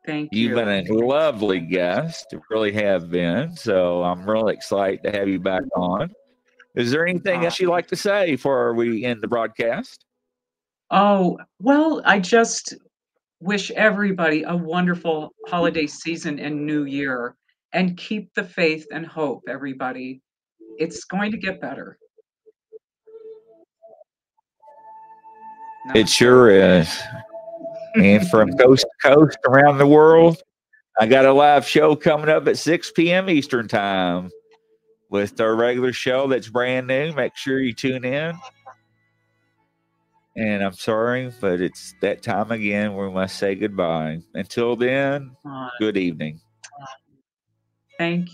Thank you. You've been a lovely guest. Really have been. So I'm really excited to have you back on. Is there anything else you'd like to say before we end the broadcast? Oh, well, I just wish everybody a wonderful holiday season and new year and keep the faith and hope, everybody. It's going to get better. It sure is. and from coast to coast around the world, I got a live show coming up at 6 p.m. Eastern Time with our regular show that's brand new. Make sure you tune in. And I'm sorry, but it's that time again where we must say goodbye. Until then, good evening. Thank